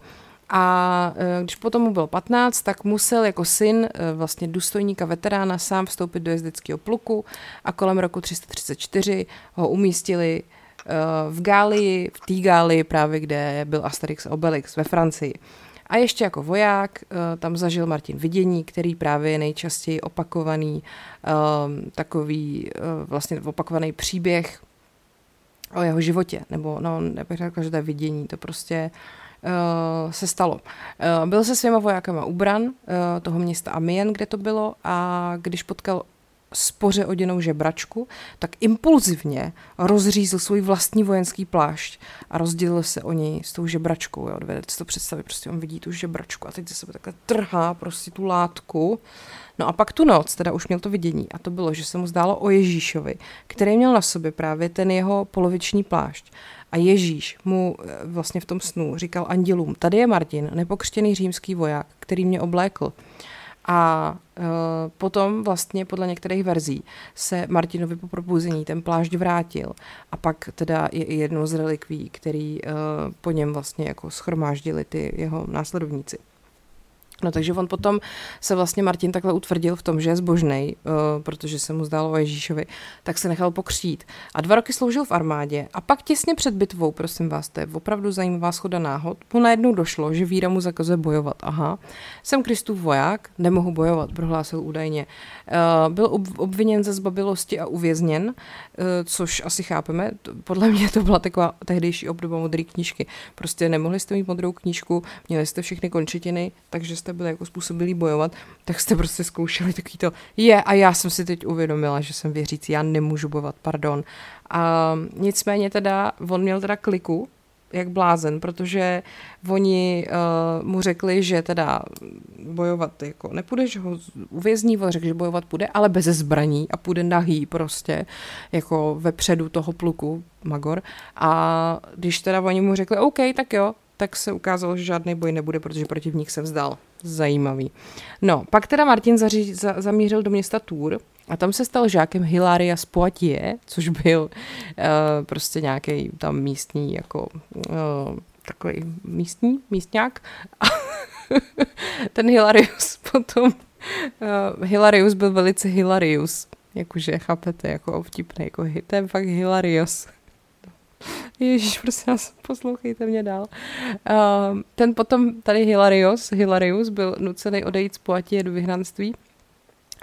A e, když potom mu bylo 15, tak musel jako syn e, vlastně důstojníka veterána sám vstoupit do jezdeckého pluku a kolem roku 334 ho umístili e, v Gálii, v té Gálii právě, kde byl Asterix Obelix ve Francii. A ještě jako voják tam zažil Martin vidění, který právě je nejčastěji opakovaný, takový vlastně opakovaný příběh o jeho životě, nebo no, nebych řekla, že to je vidění, to prostě uh, se stalo. Uh, byl se svýma vojákama ubran uh, toho města Amien, kde to bylo a když potkal spoře oděnou žebračku, tak impulzivně rozřízl svůj vlastní vojenský plášť a rozdělil se o něj s tou žebračkou. Jo. Dovedete si to představit, prostě on vidí tu žebračku a teď se sebe takhle trhá prostě tu látku. No a pak tu noc, teda už měl to vidění a to bylo, že se mu zdálo o Ježíšovi, který měl na sobě právě ten jeho poloviční plášť. A Ježíš mu eh, vlastně v tom snu říkal andělům, tady je Martin, nepokřtěný římský voják, který mě oblékl. A e, potom vlastně podle některých verzí se Martinovi po probuzení ten plášť vrátil a pak teda je i jedno z relikví, který e, po něm vlastně jako schromáždili ty jeho následovníci. No takže on potom se vlastně Martin takhle utvrdil v tom, že je zbožnej, uh, protože se mu zdálo o Ježíšovi, tak se nechal pokřít. A dva roky sloužil v armádě a pak těsně před bitvou, prosím vás, to je opravdu zajímavá schoda náhod, mu najednou došlo, že víra mu zakazuje bojovat. Aha, jsem Kristův voják, nemohu bojovat, prohlásil údajně. Uh, byl obviněn ze zbabilosti a uvězněn, uh, což asi chápeme. Podle mě to byla taková tehdejší obdoba modré knížky. Prostě nemohli jste mít modrou knížku, měli jste všechny končetiny, takže jste byli jako způsobili bojovat, tak jste prostě zkoušeli takový to, je a já jsem si teď uvědomila, že jsem věřící, já nemůžu bojovat, pardon. A nicméně teda, on měl teda kliku, jak blázen, protože oni uh, mu řekli, že teda bojovat jako nepůjde, že ho uvězní, on řekl, že bojovat půjde, ale bez zbraní a půjde nahý prostě, jako vepředu toho pluku, Magor. A když teda oni mu řekli, OK, tak jo, tak se ukázalo, že žádný boj nebude, protože protivník se vzdal. Zajímavý. No, pak teda Martin zaři, za, zamířil do města Tour a tam se stal žákem Hilaria z Poitiers, což byl uh, prostě nějaký tam místní jako uh, takový místní, místňák. A [LAUGHS] ten Hilarius potom, uh, Hilarius byl velice Hilarius, jakože chápete, jako vtipný, jako je fakt Hilarius. Ježíš, prosím vás, poslouchejte mě dál. Uh, ten potom tady Hilarius, Hilarius byl nucený odejít z Poatie do vyhnanství.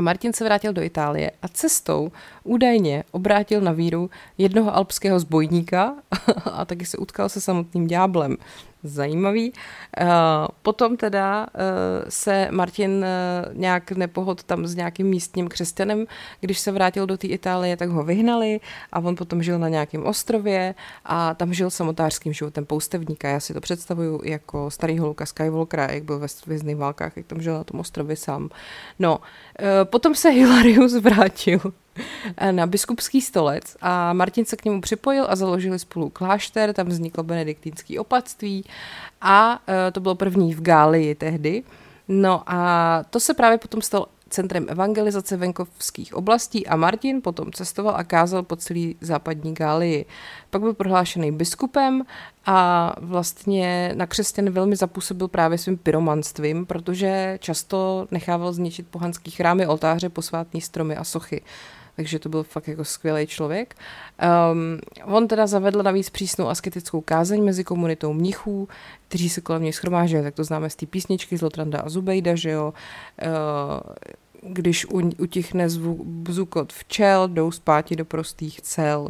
Martin se vrátil do Itálie a cestou údajně obrátil na víru jednoho alpského zbojníka [LAUGHS] a taky se utkal se samotným ďáblem zajímavý. Eh, potom teda eh, se Martin eh, nějak nepohod tam s nějakým místním křesťanem, když se vrátil do té Itálie, tak ho vyhnali a on potom žil na nějakém ostrově a tam žil samotářským životem poustevníka. Já si to představuju jako starý Luka Skywalkera, jak byl ve svězdných válkách, jak tam žil na tom ostrově sám. No, potom se Hilarius [LAUGHS] vrátil [LAUGHS] na biskupský stolec a Martin se k němu připojil a založili spolu klášter, tam vzniklo benediktínský opatství a e, to bylo první v Gálii tehdy. No a to se právě potom stalo centrem evangelizace venkovských oblastí a Martin potom cestoval a kázal po celý západní Gálii. Pak byl prohlášený biskupem a vlastně na křesťan velmi zapůsobil právě svým pyromanstvím, protože často nechával zničit pohanský chrámy, oltáře, posvátní stromy a sochy takže to byl fakt jako skvělý člověk. Um, on teda zavedl navíc přísnou asketickou kázeň mezi komunitou mnichů, kteří se kolem něj schromáždili, tak to známe z té písničky z Lotranda a Zubejda, že jo. Uh, když utichne zukot včel, jdou spáti do prostých cel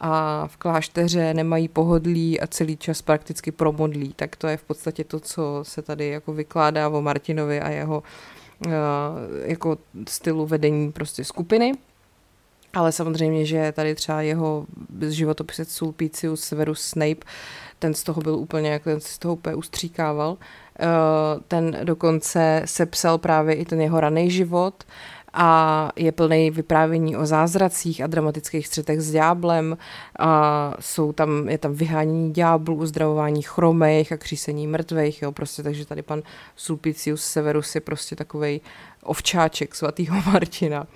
a v klášteře nemají pohodlí a celý čas prakticky promodlí. Tak to je v podstatě to, co se tady jako vykládá o Martinovi a jeho uh, jako stylu vedení prostě skupiny. Ale samozřejmě, že tady třeba jeho životopisec Sulpicius Severus Snape, ten z toho byl úplně, jako ten z toho úplně ustříkával. Eh, ten dokonce sepsal právě i ten jeho raný život a je plný vyprávění o zázracích a dramatických střetech s ďáblem. A jsou tam, je tam vyhánění ďáblů, uzdravování chromejch a křísení mrtvých, jo, prostě, takže tady pan Sulpicius Severus je prostě takovej ovčáček svatýho [LAUGHS] Martina.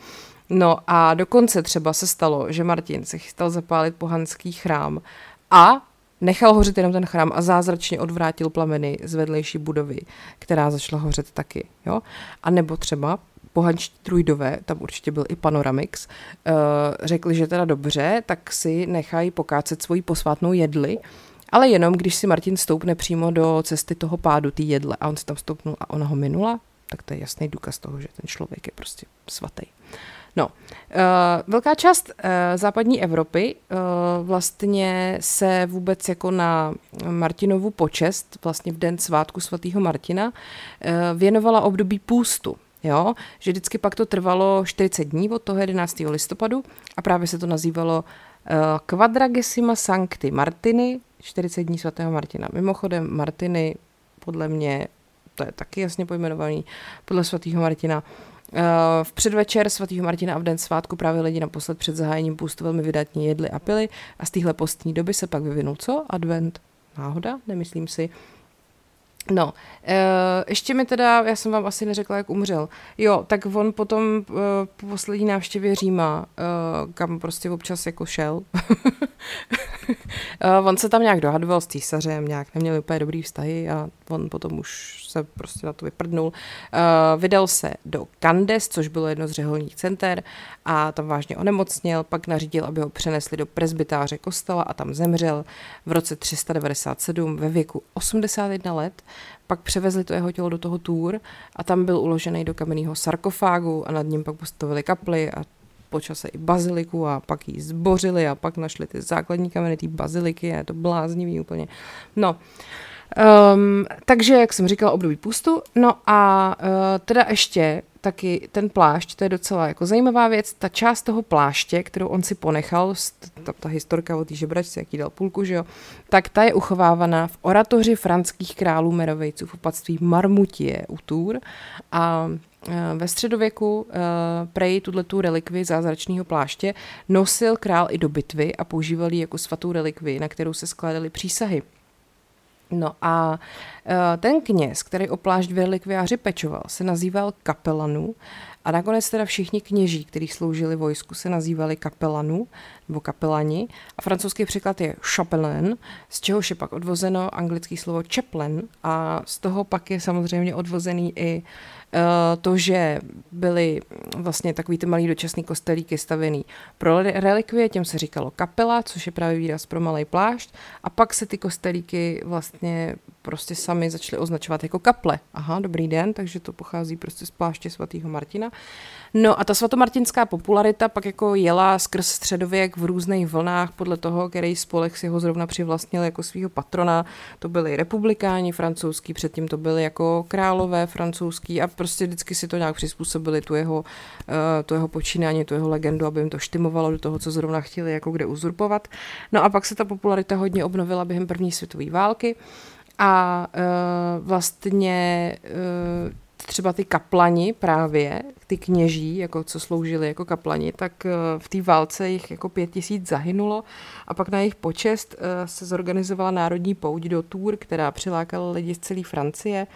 No a dokonce třeba se stalo, že Martin se chystal zapálit pohanský chrám a nechal hořet jenom ten chrám a zázračně odvrátil plameny z vedlejší budovy, která začala hořet taky. Jo? A nebo třeba pohančtí druidové, tam určitě byl i Panoramix, uh, řekli, že teda dobře, tak si nechají pokácet svoji posvátnou jedli, ale jenom když si Martin stoupne přímo do cesty toho pádu, ty jedle, a on se tam stoupnul a ona ho minula, tak to je jasný důkaz toho, že ten člověk je prostě svatý. No, uh, velká část uh, západní Evropy uh, vlastně se vůbec jako na Martinovu počest, vlastně v den svátku svatého Martina, uh, věnovala období půstu. Jo, že vždycky pak to trvalo 40 dní od toho 11. listopadu a právě se to nazývalo uh, Quadragesima Sancti Martiny, 40 dní svatého Martina. Mimochodem Martiny, podle mě, to je taky jasně pojmenovaný, podle svatého Martina, v předvečer svatého Martina a v den svátku právě lidi naposled před zahájením půstu velmi vydatně jedli a pili a z téhle postní doby se pak vyvinul co? Advent? Náhoda? Nemyslím si. No, uh, ještě mi teda, já jsem vám asi neřekla, jak umřel. Jo, tak on potom po poslední návštěvě Říma, kam prostě občas jako šel, [LAUGHS] [LAUGHS] on se tam nějak dohadoval s císařem, nějak neměli úplně dobrý vztahy a on potom už se prostě na to vyprdnul. Uh, vydal se do Candes, což bylo jedno z řeholních center a tam vážně onemocněl, pak nařídil, aby ho přenesli do presbytáře kostela a tam zemřel v roce 397 ve věku 81 let. Pak převezli to jeho tělo do toho tour a tam byl uložený do kamenného sarkofágu a nad ním pak postavili kapli a počase i baziliku a pak ji zbořili a pak našli ty základní kameny té baziliky a je to bláznivý úplně. No, Um, takže, jak jsem říkala, období pustu. No a uh, teda ještě taky ten plášť, to je docela jako zajímavá věc, ta část toho pláště, kterou on si ponechal, ta, ta historka o té žebračce, jaký dal půlku, že jo, tak ta je uchovávaná v oratoři franských králů merovejců v opatství Marmutie u Tour a ve středověku uh, prej tuhle tu relikvi zázračného pláště nosil král i do bitvy a používal ji jako svatou relikvi, na kterou se skládaly přísahy. No a e, ten kněz, který o plášť v relikviáři pečoval, se nazýval kapelanu a nakonec teda všichni kněží, kteří sloužili vojsku, se nazývali kapelanu nebo kapelani a francouzský překlad je chapelain, z čehož je pak odvozeno anglické slovo chaplain a z toho pak je samozřejmě odvozený i Eh, to, že byly vlastně takový ty malý dočasný kostelíky stavený pro relikvie, těm se říkalo kapela, což je právě výraz pro malý plášť, a pak se ty kostelíky vlastně prostě sami začaly označovat jako kaple. Aha, dobrý den, takže to pochází prostě z pláště svatého Martina. No a ta svatomartinská popularita pak jako jela skrz středověk v různých vlnách podle toho, který spolek si ho zrovna přivlastnil jako svého patrona. To byli republikáni francouzský, předtím to byli jako králové francouzský a prostě vždycky si to nějak přizpůsobili, tu jeho, uh, tu jeho počínání, tu jeho legendu, aby jim to štimovalo do toho, co zrovna chtěli jako kde uzurpovat. No a pak se ta popularita hodně obnovila během první světové války a uh, vlastně uh, třeba ty kaplani právě, ty kněží, jako co sloužili jako kaplani, tak uh, v té válce jich jako pět tisíc zahynulo a pak na jejich počest uh, se zorganizovala národní pouť do Tour, která přilákala lidi z celé Francie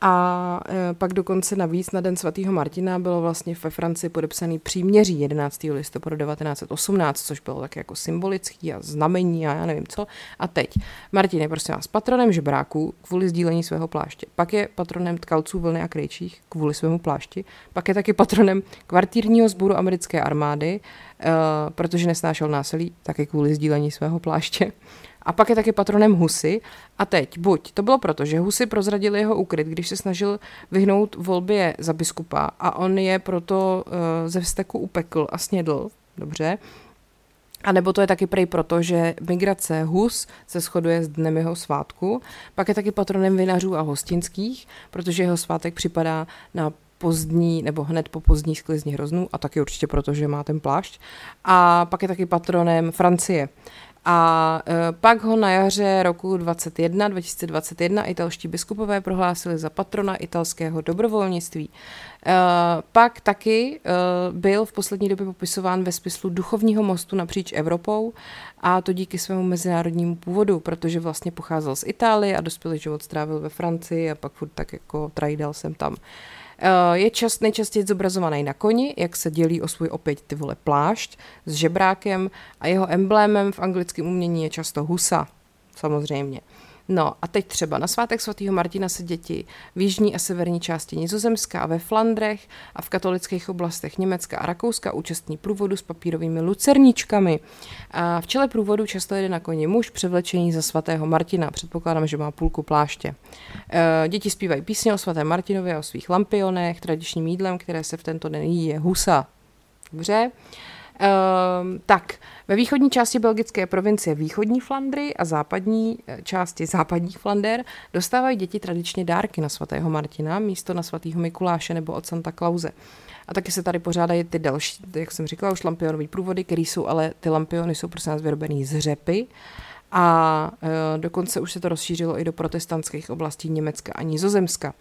A e, pak dokonce navíc na Den svatého Martina bylo vlastně ve Francii podepsaný příměří 11. listopadu 1918, což bylo tak jako symbolický a znamení a já nevím co. A teď, Martin je prostě nás patronem žebráků kvůli sdílení svého pláště. Pak je patronem tkalců vlny a krejčích kvůli svému plášti. Pak je taky patronem kvartírního sboru americké armády, uh, protože nesnášel násilí, taky kvůli sdílení svého pláště. A pak je taky patronem Husy. A teď, buď to bylo proto, že Husy prozradili jeho úkryt, když se snažil vyhnout volbě za biskupa a on je proto uh, ze vzteku upekl a snědl, dobře, a nebo to je taky prej proto, že migrace Hus se shoduje s dnem jeho svátku. Pak je taky patronem vinařů a hostinských, protože jeho svátek připadá na pozdní nebo hned po pozdní sklizni hroznů a taky určitě proto, že má ten plášť. A pak je taky patronem Francie. A e, pak ho na jaře roku 21, 2021 italští biskupové prohlásili za patrona italského dobrovolnictví. E, pak taky e, byl v poslední době popisován ve smyslu duchovního mostu napříč Evropou a to díky svému mezinárodnímu původu, protože vlastně pocházel z Itálie a dospělý život strávil ve Francii a pak furt tak jako trajdal jsem tam. Je čas, nejčastěji zobrazovaný na koni, jak se dělí o svůj opět ty vole plášť s žebrákem a jeho emblémem v anglickém umění je často husa, samozřejmě. No a teď třeba na svátek svatého Martina se děti v jižní a severní části Nizozemska a ve Flandrech a v katolických oblastech Německa a Rakouska účastní průvodu s papírovými lucerničkami. A v čele průvodu často jede na koni muž převlečený za svatého Martina. Předpokládám, že má půlku pláště. E, děti zpívají písně o svatém Martinovi a o svých lampionech. Tradičním jídlem, které se v tento den jí, je husa. Dobře. Uh, tak, ve východní části belgické provincie východní Flandry a západní eh, části západních Flander dostávají děti tradičně dárky na svatého Martina, místo na svatého Mikuláše nebo od Santa Clause. A taky se tady pořádají ty další, jak jsem říkala, už lampionové průvody, které jsou, ale ty lampiony jsou prostě nás vyrobený z řepy. A uh, dokonce už se to rozšířilo i do protestantských oblastí Německa a Nizozemska.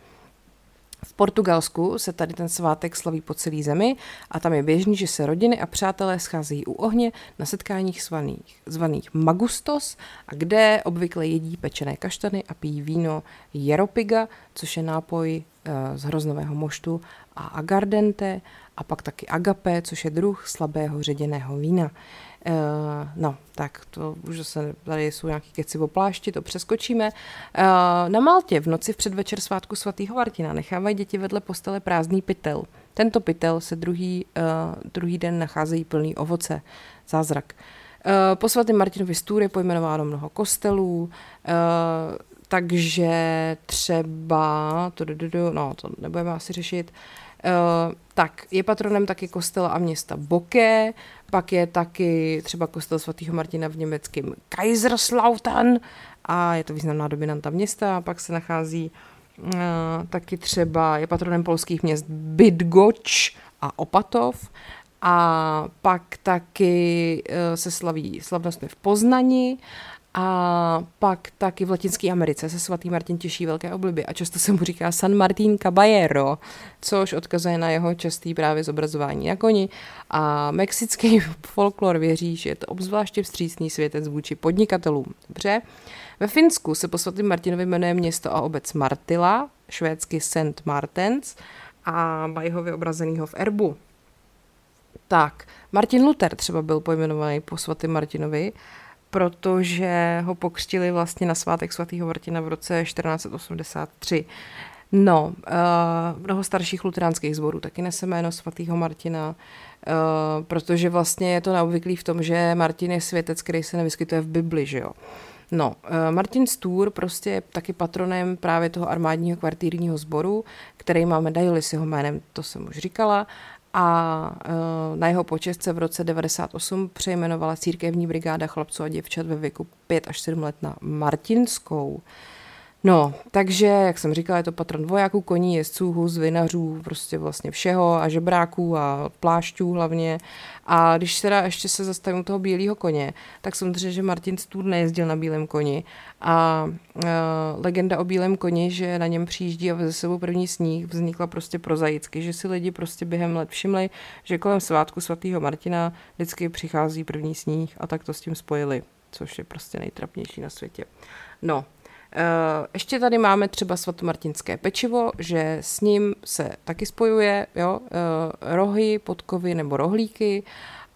V Portugalsku se tady ten svátek slaví po celé zemi a tam je běžný, že se rodiny a přátelé scházejí u ohně na setkáních zvaných, zvaných magustos a kde obvykle jedí pečené kaštany a pijí víno jeropiga, což je nápoj e, z hroznového moštu a agardente a pak taky agape, což je druh slabého ředěného vína. Uh, no, tak to už zase tady jsou nějaký keci o plášti, to přeskočíme. Uh, na Maltě v noci v předvečer svátku svatého Martina nechávají děti vedle postele prázdný pytel. Tento pytel se druhý, uh, druhý den nacházejí plný ovoce. Zázrak. Uh, po svatém Martinovi stůr je pojmenováno mnoho kostelů, uh, takže třeba, to, no to nebudeme asi řešit, Uh, tak je patronem taky kostela a města Boke, pak je taky třeba kostel svatého Martina v německém Kaiserslautern a je to významná dominanta města. Pak se nachází uh, taky třeba, je patronem polských měst Bydgoč a Opatov. A pak taky uh, se slaví slavnostmi v Poznani a pak taky v Latinské Americe se svatý Martin těší velké obliby a často se mu říká San Martín Caballero, což odkazuje na jeho častý právě zobrazování na koni. A mexický [LAUGHS] folklor věří, že je to obzvláště vstřícný světec vůči podnikatelům. Dobře. Ve Finsku se po svatým Martinovi jmenuje město a obec Martila, švédsky St. Martens, a mají ho vyobrazenýho v erbu. Tak, Martin Luther třeba byl pojmenovaný po svatém Martinovi protože ho pokřtili vlastně na svátek svatého Martina v roce 1483. No, uh, mnoho starších luteránských zborů taky nese jméno svatého Martina, uh, protože vlastně je to neobvyklý v tom, že Martin je světec, který se nevyskytuje v Bibli, že jo. No, uh, Martin Stůr prostě je taky patronem právě toho armádního kvartírního sboru, který má medaily s jeho jménem, to jsem už říkala, a e, na jeho počest se v roce 98 přejmenovala církevní brigáda chlapců a děvčat ve věku 5 až 7 let na Martinskou. No, takže, jak jsem říkala, je to patron vojáků, koní, jezdců, hus, vinařů, prostě vlastně všeho a žebráků a plášťů hlavně. A když teda ještě se zastavím toho bílého koně, tak samozřejmě, že Martin Stůr nejezdil na bílém koni. A uh, legenda o bílém koni, že na něm přijíždí a ze sebou první sníh, vznikla prostě prozaicky, že si lidi prostě během let všimli, že kolem svátku svatého Martina vždycky přichází první sníh a tak to s tím spojili, což je prostě nejtrapnější na světě. No, ještě tady máme třeba svatomartinské pečivo, že s ním se taky spojuje jo, uh, rohy, podkovy nebo rohlíky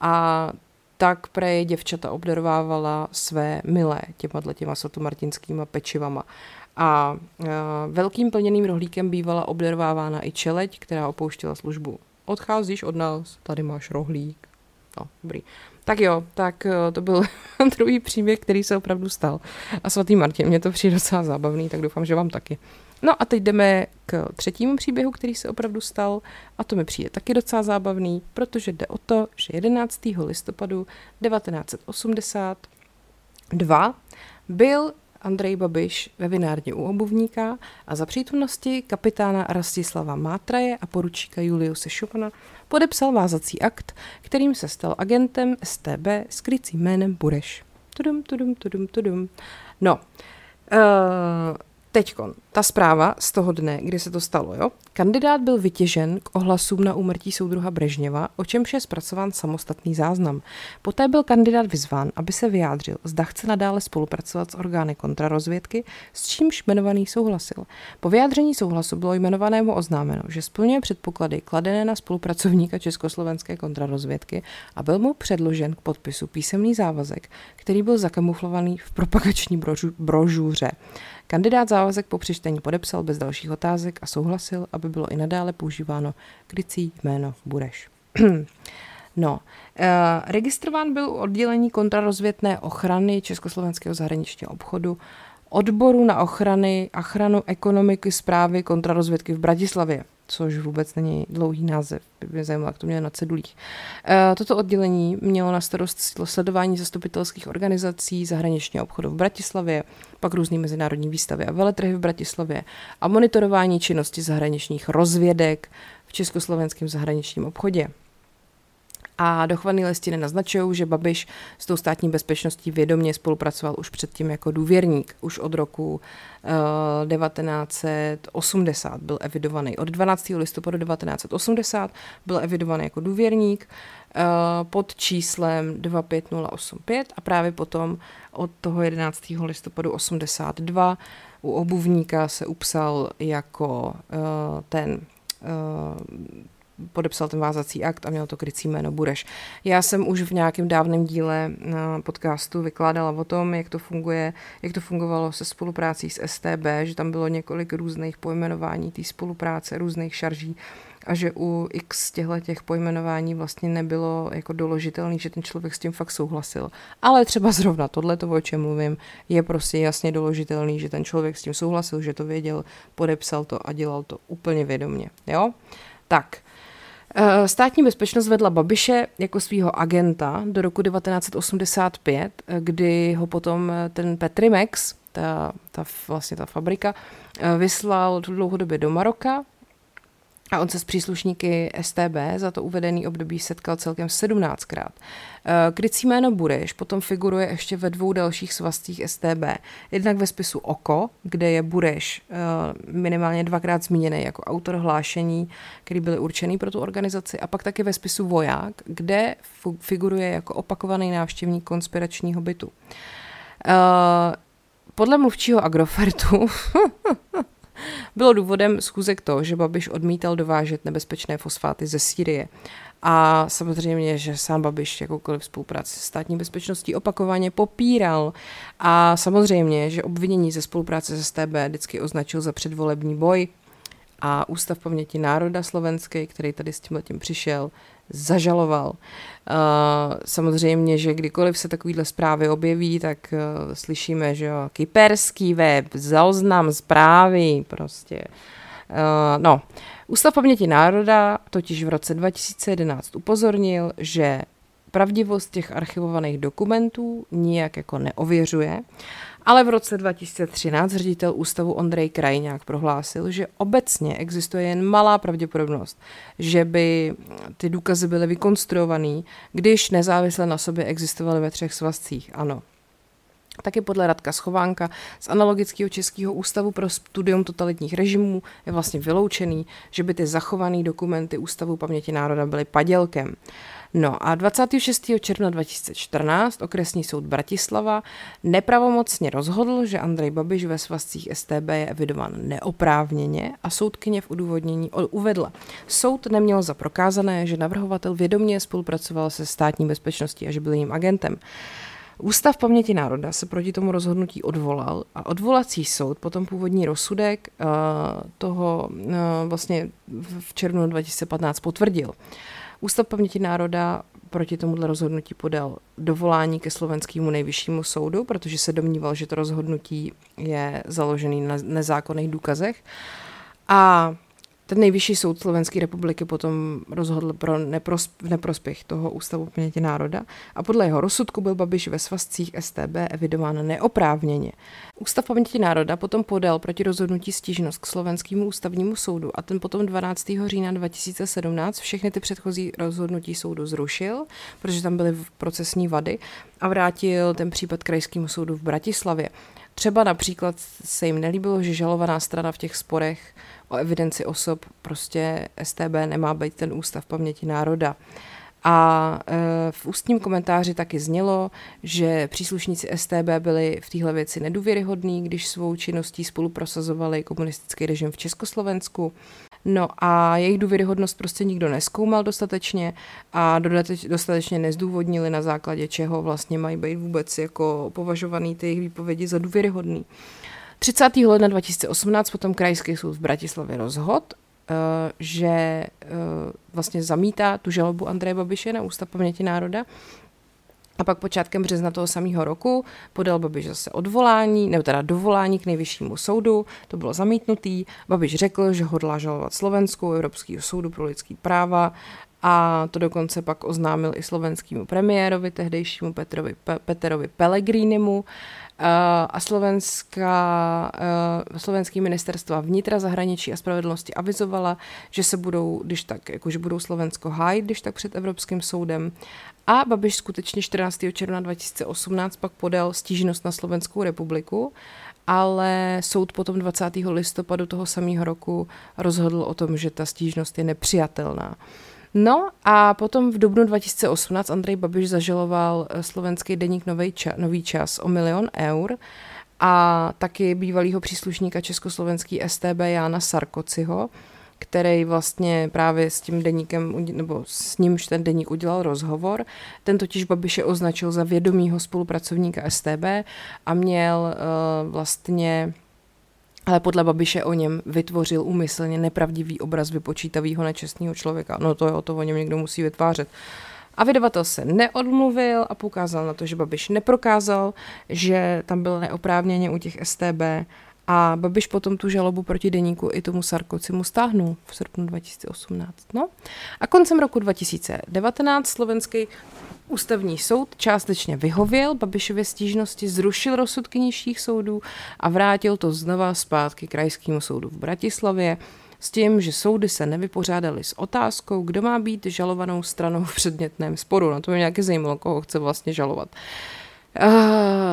a tak prej děvčata obdarovávala své milé těma těma svatomartinskýma pečivama. A uh, velkým plněným rohlíkem bývala obdarovávána i čeleť, která opouštěla službu. Odcházíš od nás, tady máš rohlík. No, dobrý. Tak jo, tak eh, to byl [LAUGHS] druhý příběh, který se opravdu stal. A svatý Martin, mě to přijde docela zábavný, tak doufám, že vám taky. No a teď jdeme k třetímu příběhu, který se opravdu stal a to mi přijde taky docela zábavný, protože jde o to, že 11. listopadu 1982 byl Andrej Babiš ve vinárně u obuvníka a za přítomnosti kapitána Rastislava Mátraje a poručíka Juliuse Šupana podepsal vázací akt, kterým se stal agentem STB s krycím jménem Bureš. Tudum, tudum, tudum, tudum. No, uh, Teďkon, ta zpráva z toho dne, kdy se to stalo, jo? Kandidát byl vytěžen k ohlasům na úmrtí soudruha Brežněva, o čemž je zpracován samostatný záznam. Poté byl kandidát vyzván, aby se vyjádřil, zda chce nadále spolupracovat s orgány kontrarozvědky, s čímž jmenovaný souhlasil. Po vyjádření souhlasu bylo jmenovanému oznámeno, že splňuje předpoklady kladené na spolupracovníka Československé kontrarozvědky a byl mu předložen k podpisu písemný závazek, který byl zakamuflovaný v propagační brožuře. Kandidát závazek po přečtení podepsal bez dalších otázek a souhlasil, aby bylo i nadále používáno krycí jméno Bureš. [CLEARS THROAT] no, e, registrován byl u oddělení kontrarozvětné ochrany Československého zahraničního obchodu odboru na ochrany, ochranu ekonomiky zprávy kontrarozvědky v Bratislavě což vůbec není dlouhý název, by mě zajímalo, jak to mělo na cedulích. Eh, toto oddělení mělo na starost sledování zastupitelských organizací zahraničního obchodu v Bratislavě, pak různý mezinárodní výstavy a veletrhy v Bratislavě a monitorování činnosti zahraničních rozvědek v československém zahraničním obchodě. A dochované listiny naznačují, že Babiš s tou státní bezpečností vědomě spolupracoval už předtím jako důvěrník. Už od roku uh, eh, 1980 byl evidovaný. Od 12. listopadu 1980 byl evidovaný jako důvěrník uh, pod číslem 25085 a právě potom od toho 11. listopadu 82 u obuvníka se upsal jako uh, ten podepsal ten vázací akt a měl to krycí jméno Bureš. Já jsem už v nějakém dávném díle podcastu vykládala o tom, jak to funguje, jak to fungovalo se spoluprácí s STB, že tam bylo několik různých pojmenování té spolupráce, různých šarží a že u x těchto těch pojmenování vlastně nebylo jako doložitelný, že ten člověk s tím fakt souhlasil. Ale třeba zrovna tohle, o čem mluvím, je prostě jasně doložitelný, že ten člověk s tím souhlasil, že to věděl, podepsal to a dělal to úplně vědomě. Jo? Tak, státní bezpečnost vedla Babiše jako svého agenta do roku 1985, eh, kdy ho potom eh, ten Petrimex, ta, ta, vlastně ta fabrika, vyslal dlouhodobě do Maroka, a on se s příslušníky STB za to uvedený období setkal celkem 17krát. Eh, krycí jméno Bureš potom figuruje ještě ve dvou dalších svazcích STB. Jednak ve spisu Oko, kde je Bureš eh, minimálně dvakrát zmíněný jako autor hlášení, který byly určený pro tu organizaci, a pak taky ve spisu Voják, kde figuruje jako opakovaný návštěvník konspiračního bytu. Eh, podle mluvčího Agrofertu [LAUGHS] Bylo důvodem schůzek to, že Babiš odmítal dovážet nebezpečné fosfáty ze Sýrie. A samozřejmě, že sám Babiš jakoukoliv spolupráci s státní bezpečností opakovaně popíral. A samozřejmě, že obvinění ze spolupráce se STB vždycky označil za předvolební boj. A Ústav paměti národa slovenský, který tady s tím letím přišel, zažaloval. Uh, samozřejmě, že kdykoliv se takovýhle zprávy objeví, tak uh, slyšíme, že jo, kyperský web, záznam zprávy, prostě. Uh, no, Ústav paměti národa totiž v roce 2011 upozornil, že pravdivost těch archivovaných dokumentů nijak jako neověřuje ale v roce 2013 ředitel ústavu Ondrej Krajňák prohlásil, že obecně existuje jen malá pravděpodobnost, že by ty důkazy byly vykonstruované, když nezávisle na sobě existovaly ve třech svazcích. Ano, Taky podle Radka Schovánka z Analogického českého ústavu pro studium totalitních režimů je vlastně vyloučený, že by ty zachované dokumenty Ústavu paměti národa byly padělkem. No a 26. června 2014 okresní soud Bratislava nepravomocně rozhodl, že Andrej Babiš ve svazcích STB je evidován neoprávněně a soudkyně v udůvodnění uvedla. Soud neměl za prokázané, že navrhovatel vědomě spolupracoval se státní bezpečností a že byl jejím agentem. Ústav paměti národa se proti tomu rozhodnutí odvolal a odvolací soud potom původní rozsudek uh, toho uh, vlastně v červnu 2015 potvrdil. Ústav paměti národa proti tomuhle rozhodnutí podal dovolání ke slovenskému nejvyššímu soudu, protože se domníval, že to rozhodnutí je založený na nezákonných důkazech. A ten nejvyšší soud Slovenské republiky potom rozhodl pro nepros, neprospěch toho ústavu paměti národa a podle jeho rozsudku byl Babiš ve svazcích STB evidován neoprávněně. Ústav paměti národa potom podal proti rozhodnutí stížnost k Slovenskému ústavnímu soudu a ten potom 12. října 2017 všechny ty předchozí rozhodnutí soudu zrušil, protože tam byly procesní vady a vrátil ten případ krajskému soudu v Bratislavě. Třeba například se jim nelíbilo, že žalovaná strana v těch sporech o evidenci osob prostě STB nemá být ten ústav paměti národa. A e, v ústním komentáři taky znělo, že příslušníci STB byli v téhle věci nedůvěryhodní, když svou činností spoluprosazovali komunistický režim v Československu. No a jejich důvěryhodnost prostě nikdo neskoumal dostatečně a dostatečně nezdůvodnili na základě čeho vlastně mají být vůbec jako považovaný ty jejich výpovědi za důvěryhodný. 30. ledna 2018 potom Krajský soud v Bratislavě rozhod, eh, že eh, vlastně zamítá tu žalobu Andreje Babiše na Ústav paměti národa. A pak počátkem března toho samého roku podal Babiš zase odvolání, nebo teda dovolání k nejvyššímu soudu, to bylo zamítnutý. Babiš řekl, že hodlá žalovat Slovenskou Evropského soudu pro lidský práva a to dokonce pak oznámil i slovenskému premiérovi, tehdejšímu Petrovi, Pe, Peterovi Pellegrinimu eh, a slovenská, eh, slovenský ministerstva vnitra, zahraničí a spravedlnosti avizovala, že se budou, když tak, jakože budou Slovensko hájit, když tak před Evropským soudem. A Babiš skutečně 14. června 2018 pak podal stížnost na Slovenskou republiku, ale soud potom 20. listopadu toho samého roku rozhodl o tom, že ta stížnost je nepřijatelná. No a potom v dubnu 2018 Andrej Babiš zažaloval eh, slovenský deník Nový, čas, Nový čas o milion eur a taky bývalýho příslušníka československý STB Jána Sarkociho, který vlastně právě s tím deníkem, nebo s nímž ten deník udělal rozhovor. Ten totiž Babiše označil za vědomýho spolupracovníka STB a měl uh, vlastně ale podle Babiše o něm vytvořil úmyslně nepravdivý obraz vypočítavého nečestného člověka. No to je o to, o něm někdo musí vytvářet. A vydavatel se neodmluvil a poukázal na to, že Babiš neprokázal, že tam byl neoprávněně u těch STB a Babiš potom tu žalobu proti deníku i tomu Sarkoci mu stáhnul v srpnu 2018. No. A koncem roku 2019 slovenský Ústavní soud částečně vyhověl Babišově stížnosti, zrušil rozsudky nižších soudů a vrátil to znova zpátky krajskému soudu v Bratislavě s tím, že soudy se nevypořádaly s otázkou, kdo má být žalovanou stranou v předmětném sporu. Na to mě nějaké zajímalo, koho chce vlastně žalovat. Uh,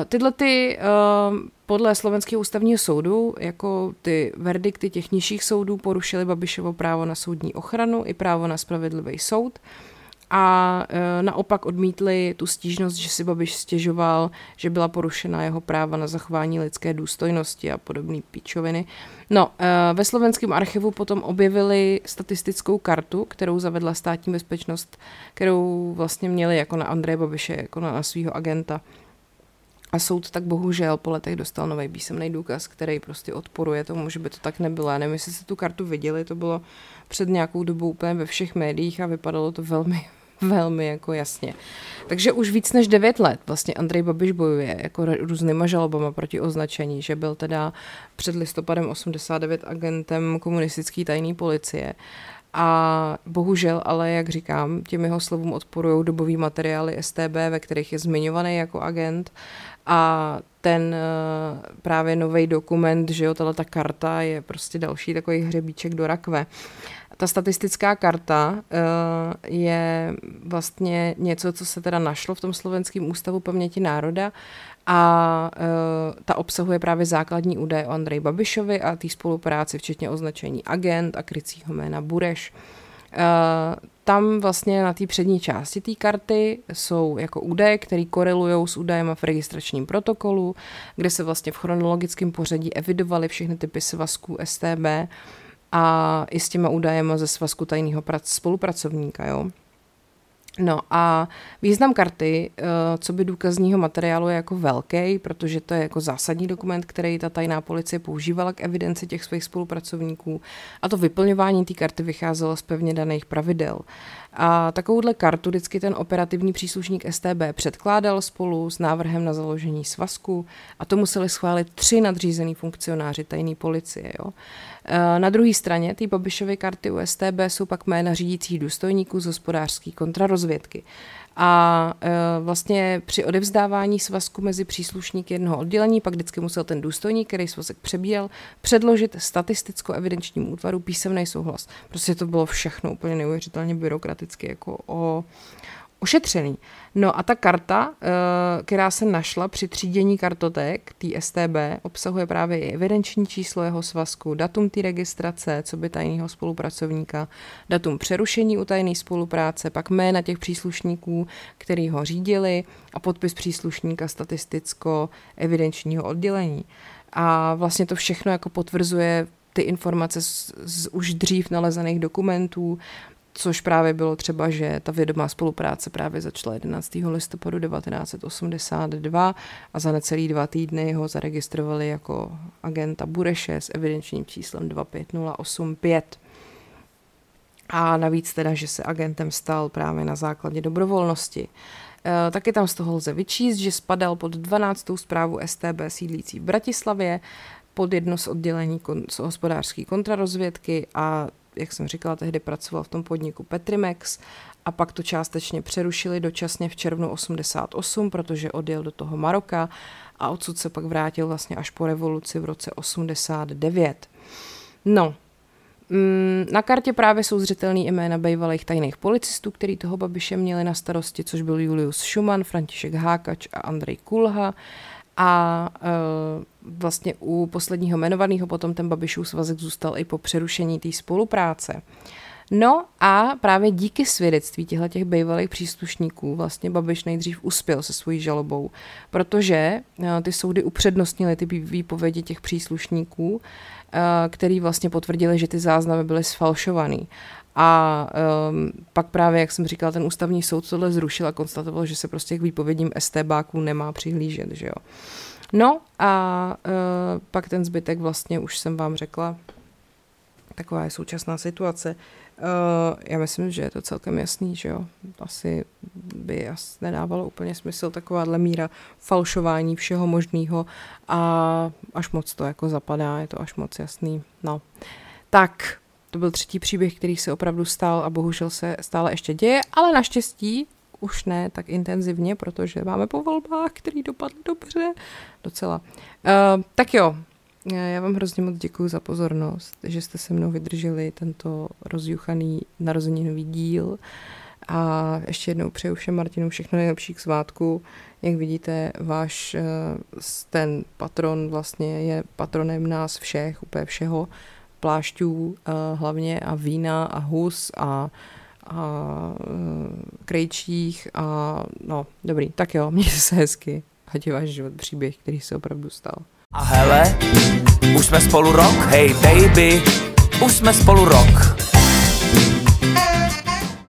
tyhle ty uh, podle slovenského ústavního soudu, jako ty verdikty těch nižších soudů, porušily Babišovo právo na soudní ochranu i právo na spravedlivý soud. Uh, a e, naopak odmítli tu stížnost, že si Babiš stěžoval, že byla porušena jeho práva na zachování lidské důstojnosti a podobné píčoviny. No, e, ve slovenském archivu potom objevili statistickou kartu, kterou zavedla státní bezpečnost, kterou vlastně měli jako na Andreje Babiše, jako na, na svého agenta. A soud tak bohužel po letech dostal nový písemný důkaz, který prostě odporuje tomu, že by to tak nebylo. Já nevím, jestli se tu kartu viděli, to bylo před nějakou dobou úplně ve všech médiích a vypadalo to velmi, [LAUGHS] velmi jako jasně. Takže už víc než 9 let vlastně Andrej Babiš bojuje jako různýma žalobama proti označení, že byl teda před listopadem 89 agentem komunistické tajné policie a bohužel, ale jak říkám, těm jeho slovům odporují dobový materiály STB, ve kterých je zmiňovaný jako agent a ten eh, právě nový dokument, že jo, ta karta je prostě další takový hřebíček do rakve. Ta statistická karta uh, je vlastně něco, co se teda našlo v tom slovenském ústavu paměti národa a uh, ta obsahuje právě základní údaje o Andreji Babišovi a té spolupráci, včetně označení agent a krycího jména Bureš. Tam vlastně na té přední části té karty jsou jako údaje, které korelují s údajem v registračním protokolu, kde se vlastně v chronologickém pořadí evidovaly všechny typy svazků STB a i s těma údajema ze svazku tajného spolupracovníka. Jo. No a význam karty, eh, co by důkazního materiálu je jako velký, protože to je jako zásadní dokument, který ta tajná policie používala k evidenci těch svých spolupracovníků a to vyplňování té karty vycházelo z pevně daných pravidel. A takovouhle kartu vždycky ten operativní příslušník STB předkládal spolu s návrhem na založení svazku a to museli schválit tři nadřízený funkcionáři tajné policie. Jo. E, na druhé straně té Babišovy karty u STB jsou pak jména řídících důstojníků z hospodářské kontrarozvědky. A e, vlastně při odevzdávání svazku mezi příslušníky jednoho oddělení pak vždycky musel ten důstojník, který svazek přebíjel, předložit statisticko-evidenčnímu útvaru písemný souhlas. Prostě to bylo všechno úplně neuvěřitelně byrokraticky jako o, ošetřený. No a ta karta, eh, která se našla při třídění kartotek té STB, obsahuje právě i evidenční číslo jeho svazku, datum té registrace, co by tajného spolupracovníka, datum přerušení u tajné spolupráce, pak jména těch příslušníků, který ho řídili a podpis příslušníka statisticko-evidenčního oddělení. A vlastně to všechno jako potvrzuje ty informace z, z už dřív nalezených dokumentů, což právě bylo třeba, že ta vědomá spolupráce právě začala 11. listopadu 1982 a za necelý dva týdny ho zaregistrovali jako agenta Bureše s evidenčním číslem 25085. A navíc teda, že se agentem stal právě na základě dobrovolnosti. E, taky tam z toho lze vyčíst, že spadal pod 12. zprávu STB sídlící v Bratislavě, pod jedno z oddělení kon- z hospodářské kontrarozvědky a jak jsem říkala, tehdy pracoval v tom podniku Petrimex a pak to částečně přerušili dočasně v červnu 88, protože odjel do toho Maroka a odsud se pak vrátil vlastně až po revoluci v roce 89. No, mm, na kartě právě jsou zřetelný jména bývalých tajných policistů, který toho Babiše měli na starosti, což byl Julius Schumann, František Hákač a Andrej Kulha. A e, vlastně u posledního jmenovaného potom ten Babišův svazek zůstal i po přerušení té spolupráce. No a právě díky svědectví těchto těch bývalých příslušníků vlastně Babiš nejdřív uspěl se svojí žalobou, protože e, ty soudy upřednostnily ty výpovědi těch příslušníků, e, který vlastně potvrdili, že ty záznamy byly sfalšovaný. A um, pak právě, jak jsem říkala, ten ústavní soud tohle zrušil a konstatoval, že se prostě k výpovědím STBáků nemá přihlížet, že jo. No a uh, pak ten zbytek vlastně už jsem vám řekla, taková je současná situace. Uh, já myslím, že je to celkem jasný, že jo. Asi by asi nedávalo úplně smysl takováhle míra falšování všeho možného a až moc to jako zapadá, je to až moc jasný. No. Tak, to byl třetí příběh, který se opravdu stal a bohužel se stále ještě děje, ale naštěstí už ne tak intenzivně, protože máme po volbách, který dopadly dobře docela. Uh, tak jo, já vám hrozně moc děkuji za pozornost, že jste se mnou vydrželi tento rozjuchaný narozeninový díl a ještě jednou přeju všem Martinu všechno nejlepší k svátku. Jak vidíte, váš uh, ten patron vlastně je patronem nás všech, úplně všeho plášťů uh, hlavně a vína a hus a, a uh, krejčích a no, dobrý, tak jo, [LAUGHS] mějte se hezky, ať je váš život příběh, který se opravdu stal. A hele, už jsme spolu rok, hej baby, už jsme spolu rok.